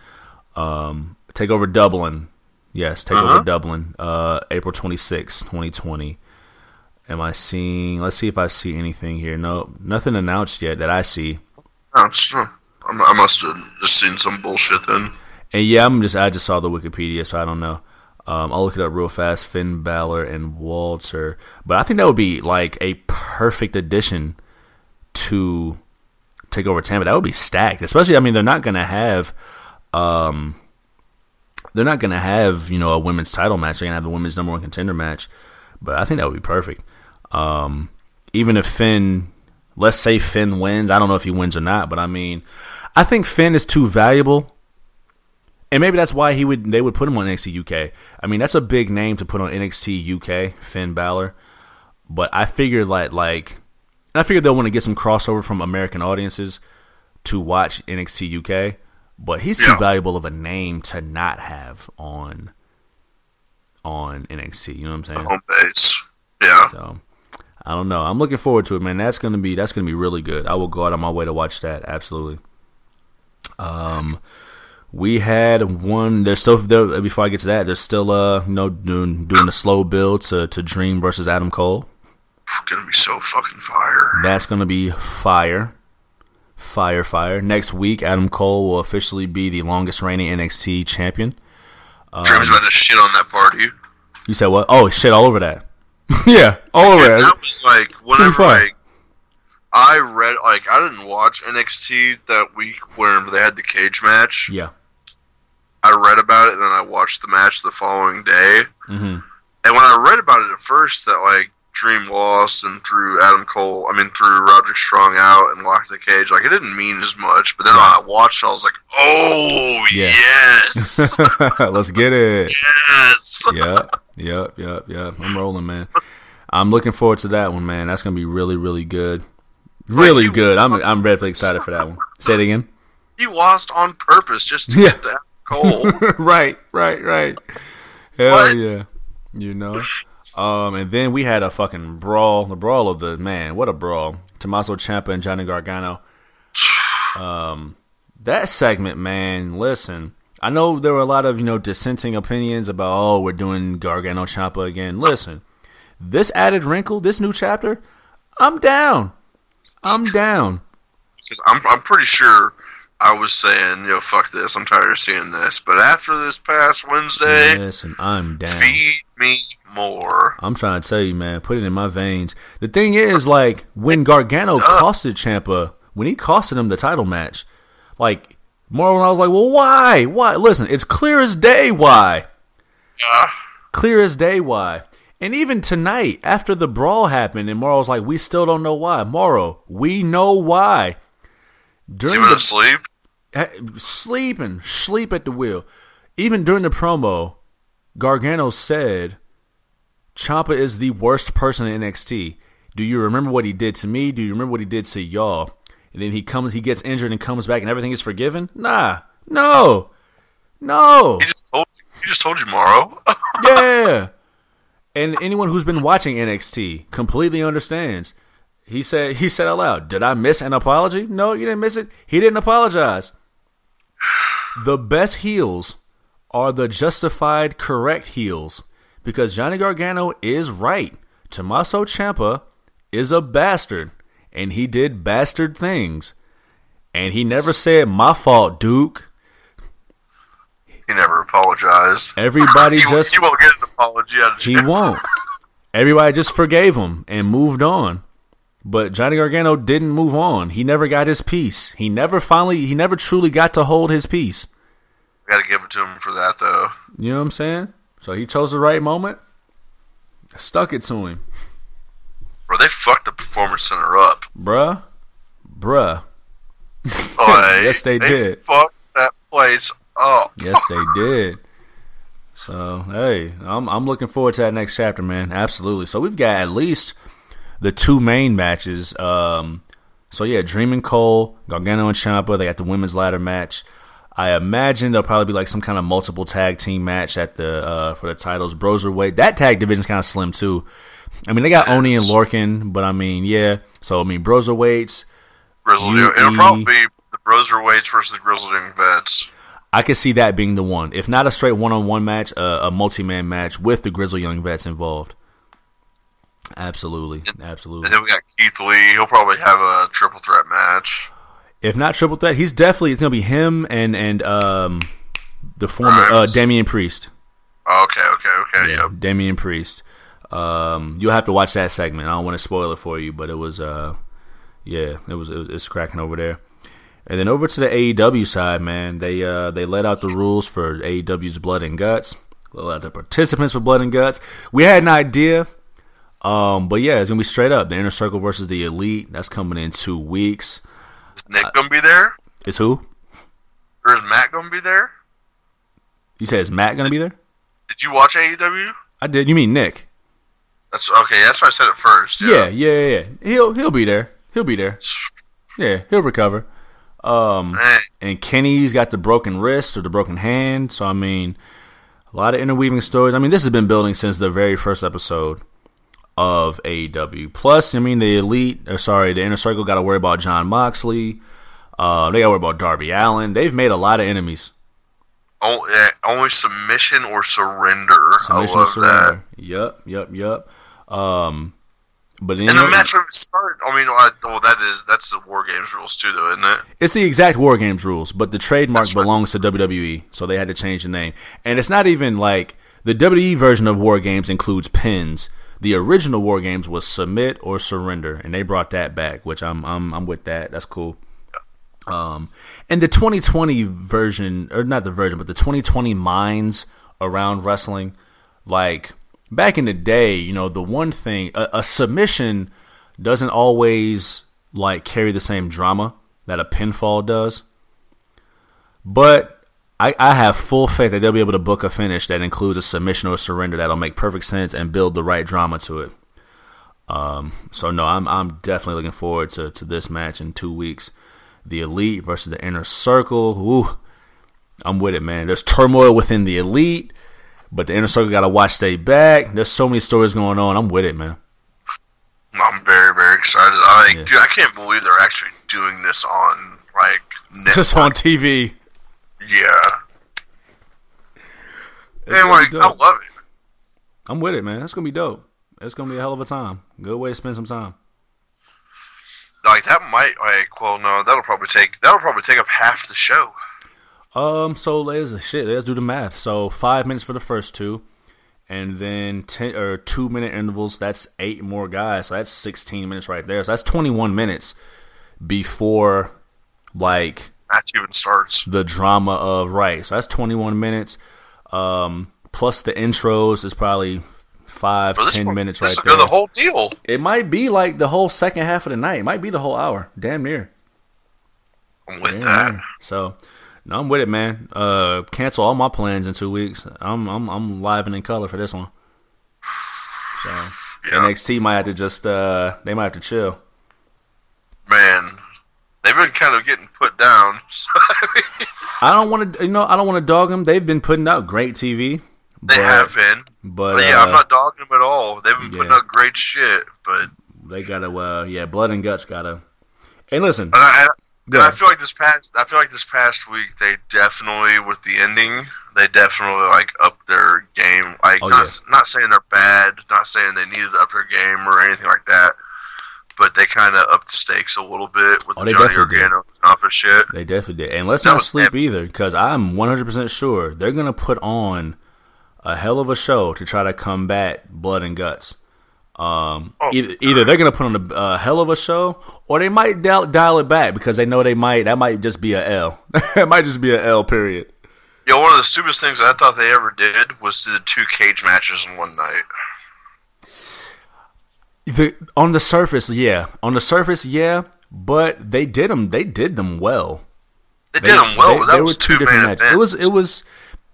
Um, Takeover Dublin, yes, Takeover Uh-huh. Dublin, uh, April 26, 2020. Am I seeing? Let's see if I see anything here. No, nothing announced yet that I see. Oh, I must have just seen some bullshit then. And yeah, I'm just I just saw the Wikipedia, so I don't know. Um, I'll look it up real fast. Finn Balor and Walter, but I think that would be like a perfect addition to take over Tampa. That would be stacked, especially. I mean, they're not gonna have, um, they're not gonna have you know a women's title match. They're gonna have the women's number one contender match, but I think that would be perfect. Um, even if Finn, let's say Finn wins, I don't know if he wins or not, but I mean, I think Finn is too valuable and maybe that's why he would they would put him on NXT UK. I mean, that's a big name to put on NXT UK, Finn Balor. But I figured like like and I figured they'll want to get some crossover from American audiences to watch NXT UK. But he's too Yeah. valuable of a name to not have on on NXT. You know what I'm saying? Home base. Yeah. So I don't know. I'm looking forward to it, man. That's gonna be that's gonna be really good. I will go out on my way to watch that. Absolutely. Um, we had one. There's still there, before I get to that. There's still uh you know doing doing a slow build to to Dream versus Adam Cole. Gonna be so fucking fire. That's gonna be fire, fire, fire. Next week, Adam Cole will officially be the longest reigning NXT champion. Dream's about to shit on that party. You said what? Oh shit! All over that. [laughs] yeah, all over Yeah, that. that was like whenever like I read like I didn't watch NXT that week where they had the cage match. Yeah. I read about it and then I watched the match the following day. hmm And when I read about it at first, that like Dream lost and threw Adam Cole, I mean threw Roderick Strong out and locked the cage, like it didn't mean as much. But then when I watched, I was like, oh Yeah. yes, [laughs] Let's get it. yes. [laughs] yep, yep, yep, yep. I'm rolling, man. I'm looking forward to that one, man. That's gonna be really, really good. Really you- good. I'm I'm really excited for that one. Say it again. He lost on purpose just to Yeah. get Adam Cole. [laughs] right, right, right. Hell What? yeah. You know. Um, and then we had a fucking brawl, the brawl of the man. What a brawl! Tommaso Ciampa and Johnny Gargano. Um, that segment, man. Listen, I know there were a lot of you know dissenting opinions about oh we're doing Gargano Ciampa again. Listen, this added wrinkle, this new chapter, I'm down. I'm down. I'm, I'm pretty sure I was saying, yo, fuck this. I'm tired of seeing this. But after this past Wednesday, Listen, I'm down. feed me more. I'm trying to tell you, man, put it in my veins. The thing is, like, when Gargano costed Ciampa, when he costed him the title match, like, when I was like, well, why? Why? Listen, it's clear as day why. Yeah. Clear as day why. And even tonight, after the brawl happened, and Mauro was like, we still don't know why. Mauro, we know why. During the to sleep? Eh, sleeping, sleep at the wheel. Even during the promo, Gargano said, "Ciampa is the worst person in NXT. Do you remember what he did to me? Do you remember what he did to y'all?" And then he comes, he gets injured and comes back, and everything is forgiven. Nah, no, no, He just told you. He just told you, Mauro. [laughs] yeah. And anyone who's been watching NXT completely understands. He said he said out loud, "Did I miss an apology? No, you didn't miss it. He didn't apologize." The best heels are the justified correct heels because Johnny Gargano is right. Tommaso Ciampa is a bastard and he did bastard things. And he never said my fault, Duke. he never apologized. Everybody [laughs] he, just he won't get an apology out of He won't. [laughs] Everybody just forgave him and moved on. But Johnny Gargano didn't move on. He never got his peace. He never finally, he never truly got to hold his peace. Got to give it to him for that, though. You know what I'm saying? So he chose the right moment, stuck it to him. Bro, they fucked the performance center up. Bruh, bruh. Oh, [laughs] Yes, they did. fucked that place up. Yes, they did. So hey, I'm I'm looking forward to that next chapter, man. Absolutely. So we've got at least the two main matches. Um, So yeah, Dream and Cole, Gargano and Ciampa. They got the women's ladder match. I imagine there'll probably be like some kind of multiple tag team match at the uh, for the titles. Broserweight. That tag division's kind of slim too. I mean, they got Oney and Lorcan, but I mean, yeah. So I mean, Broserweights. Grizzled Young. It'll probably be the Broserweights versus the Grizzled Young Vets. I could see that being the one. If not a straight one on one match, uh, a multi man match with the Grizzled Young Vets involved. Absolutely, absolutely. And then we got Keith Lee. He'll probably have a triple threat match. If not triple threat, he's definitely it's gonna be him and and um the former uh, Damian Priest. Okay, okay, okay. Yeah, yep. Damian Priest. Um, you'll have to watch that segment. I don't want to spoil it for you, but it was uh, yeah, it was, it was it's cracking over there. And then over to the AEW side, man, they uh they let out the rules for AEW's Blood and Guts. Let out the participants for Blood and Guts. We had an idea, um, but yeah, it's gonna be straight up the Inner Circle versus the Elite. That's coming in two weeks. Is Nick uh, gonna be there? Is who? Or is Matt gonna be there? You said is Matt gonna be there? Did you watch AEW? I did. You mean Nick? That's okay. That's why I said it first. Yeah. yeah, yeah, yeah. He'll he'll be there. He'll be there. Yeah, he'll recover. Um, and Kenny's got the broken wrist or the broken hand. So I mean, a lot of interweaving stories. I mean, this has been building since the very first episode of AEW. Plus, I mean, the elite, or sorry, the inner circle got to worry about Jon Moxley. Uh, they got to worry about Darby Allin. They've made a lot of enemies. Only, only submission or surrender. Submission I love surrender. that. Yep, yep, yep. Um, but in the match when it started, I mean, well, that is that's the War Games rules too, though, isn't it? It's the exact War Games rules, but the trademark that's belongs right. to WWE, so they had to change the name. And it's not even like the WWE version of War Games includes pins. The original War Games was submit or surrender, and they brought that back, which I'm I'm I'm with that. That's cool. Um, and the 2020 version, or not the version, but the 2020 minds around wrestling, like back in the day, you know, the one thing a, a submission doesn't always like carry the same drama that a pinfall does. But I, I have full faith that they'll be able to book a finish that includes a submission or a surrender that'll make perfect sense and build the right drama to it. Um, so no, I'm I'm definitely looking forward to, to this match in two weeks. The elite versus the inner circle. Ooh, I'm with it, man. There's turmoil within the elite. But the inner circle got to watch they back. There's so many stories going on. I'm with it, man. I'm very, very excited. I yeah. dude, I can't believe they're actually doing this on like network. [laughs] just on TV. Yeah. It's and like, I love it. I'm with it, man. That's gonna be dope. It's gonna be a hell of a time. Good way to spend some time. Like that might like well no that'll probably take that'll probably take up half the show. Um, so let's shit. Let's do the math. So five minutes for the first two, and then ten or two minute intervals. That's eight more guys. So that's sixteen minutes right there. So that's twenty one minutes before like match even starts. The drama of right. So that's twenty one minutes. Um, plus the intros is probably five ten one, minutes right there. The whole deal. It might be like the whole second half of the night. It might be the whole hour. Damn near. I'm with Damn that. Near. So no, I'm with it, man. Uh, cancel all my plans in two weeks. I'm I'm I'm live and in color for this one. So [sighs] yeah. NXT might have to just uh, they might have to chill. Man, they've been kind of getting put down. [laughs] I don't want to, you know, I don't want to dog them. They've been putting out great TV. They but, have been, but, but yeah, uh, I'm not dogging them at all. They've been putting out great shit, but they gotta, uh, yeah, blood and guts gotta. And listen, and I, and I feel like this past, I feel like this past week they definitely with the ending, they definitely like up their game. Like oh, not yeah. not saying they're bad, not saying they needed to up their game or anything like that, but they kind of upped the stakes a little bit with oh, the Johnny Gargano office shit. They definitely did, and let's that not sleep either because I'm 100 percent sure they're gonna put on a hell of a show to try to combat blood and guts. Um, oh, either, either, they're gonna put on a, a, hell of a show, or they might dial, dial, it back because they know they might. That might just be a L. [laughs] it might just be a L. Period. Yeah, one of the stupidest things I thought they ever did was do the two cage matches in one night. The, on the surface, yeah. On the surface, yeah. But they did them. They did them well. They, they did them well. They, that they was were two different matches. It was. It was.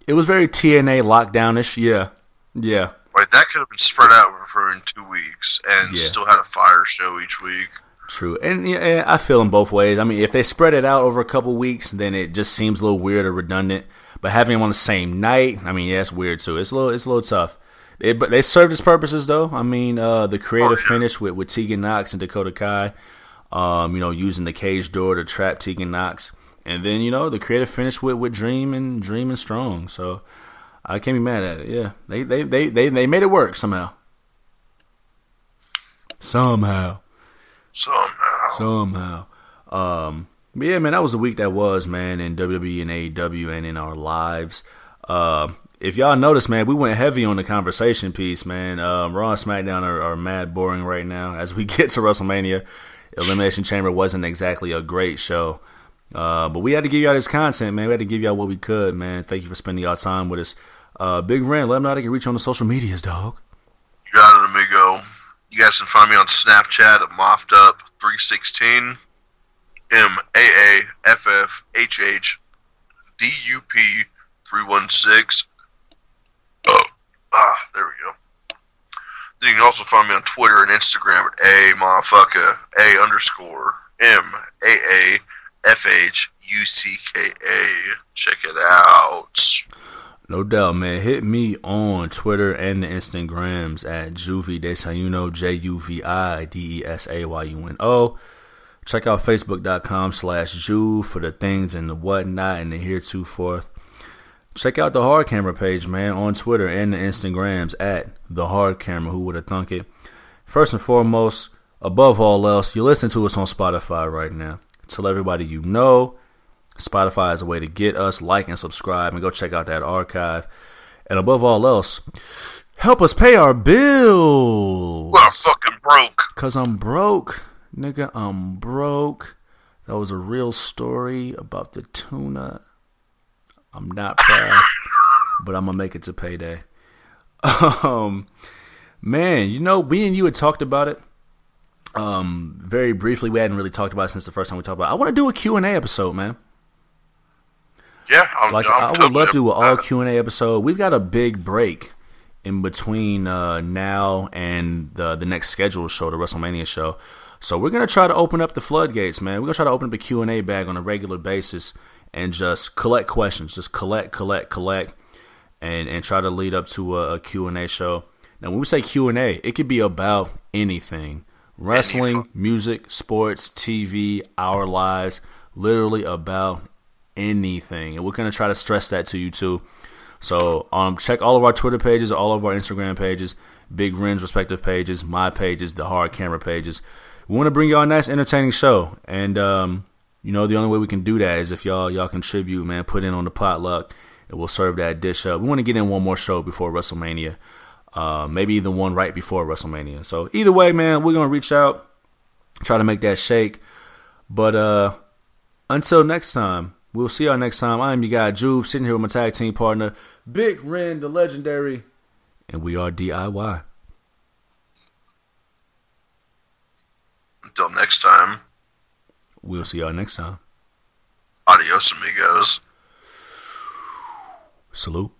It was very TNA lockdownish. Yeah. Yeah. Like that could have been spread out for in two weeks and yeah. still had a fire show each week. True, and yeah, I feel them both ways. I mean, if they spread it out over a couple weeks, then it just seems a little weird or redundant. But having them on the same night, I mean, yeah, it's weird too. It's a little, it's a little tough. It, but they served its purposes though. I mean, uh, the creative finish with, with Tegan Nox and Dakota Kai, um, you know, using the cage door to trap Tegan Nox, and then you know the creative finish with, with Dream and Dream and Strong. So I can't be mad at it. Yeah, they they they they, they made it work somehow. Somehow. Somehow. Somehow. Um, but yeah, man, that was the week that was, man, in WWE and AEW and in our lives. Uh, if y'all notice, man, we went heavy on the conversation piece, man. Um, Raw and SmackDown are, are mad boring right now. As we [laughs] get to WrestleMania, Elimination Chamber wasn't exactly a great show. Uh, but we had to give y'all this content, man. We had to give y'all what we could, man. Thank you for spending y'all time with us. Uh, Big Ren, let them know they can reach you on the social medias, dog. You got it, amigo. You guys can find me on Snapchat at Moffed Up 316 M A A F F H H D U P 316. Ah, there we go. You can also find me on Twitter and Instagram at A motherfucker A underscore M A A F H U C K A. Check it out. No doubt, man. Hit me on Twitter and the Instagrams at Juvi Desayuno, J U V I D E S A Y U N O. Check out Facebook.com slash Juve for the things and the whatnot and the heretofore. Check out the Hard Camera page, man, on Twitter and the Instagrams at the Hard Camera. Who would have thunk it? First and foremost, above all else, you listen to us on Spotify right now. Tell everybody you know Spotify is a way to get us. Like and subscribe and go check out that archive. And above all else, help us pay our bills. Well, I'm fucking broke. Cause I'm broke. Nigga, I'm broke. That was a real story about the tuna. I'm not proud, but I'm gonna make it to payday. [laughs] Um man, you know, we and you had talked about it. Um, very briefly, we hadn't really talked about it since the first time we talked about it. I want to do a Q&A episode, man. Yeah, I'm, Like I'm I would love to do an all. Q and A episode. We've got a big break in between uh, now and the the next scheduled show, the WrestleMania show. So we're gonna try to open up the floodgates, man. We're gonna try to open up a Q and A bag on a regular basis and just collect questions, just collect, collect, collect, and and try to lead up to a, a Q and A show. Now, when we say Q and A, it could be about anything: wrestling, music, sports, TV, our lives, literally about anything. And we're gonna try to stress that to you too. So um, check all of our Twitter pages, all of our Instagram pages, Big Ren's respective pages, my pages, the Hard Camera pages. We want to bring y'all a nice, entertaining show, and um, you know the only way we can do that is if y'all y'all contribute, man. Put in on the potluck, and we'll serve that dish up. We want to get in one more show before WrestleMania, uh, maybe even one right before WrestleMania. So either way, man, we're gonna reach out, try to make that shake. But uh, until next time, we'll see y'all next time. I am your guy Juve, sitting here with my tag team partner, Big Ren, the legendary, and we are DIY. Until next time, We'll see y'all next time. adios, amigos. Salute.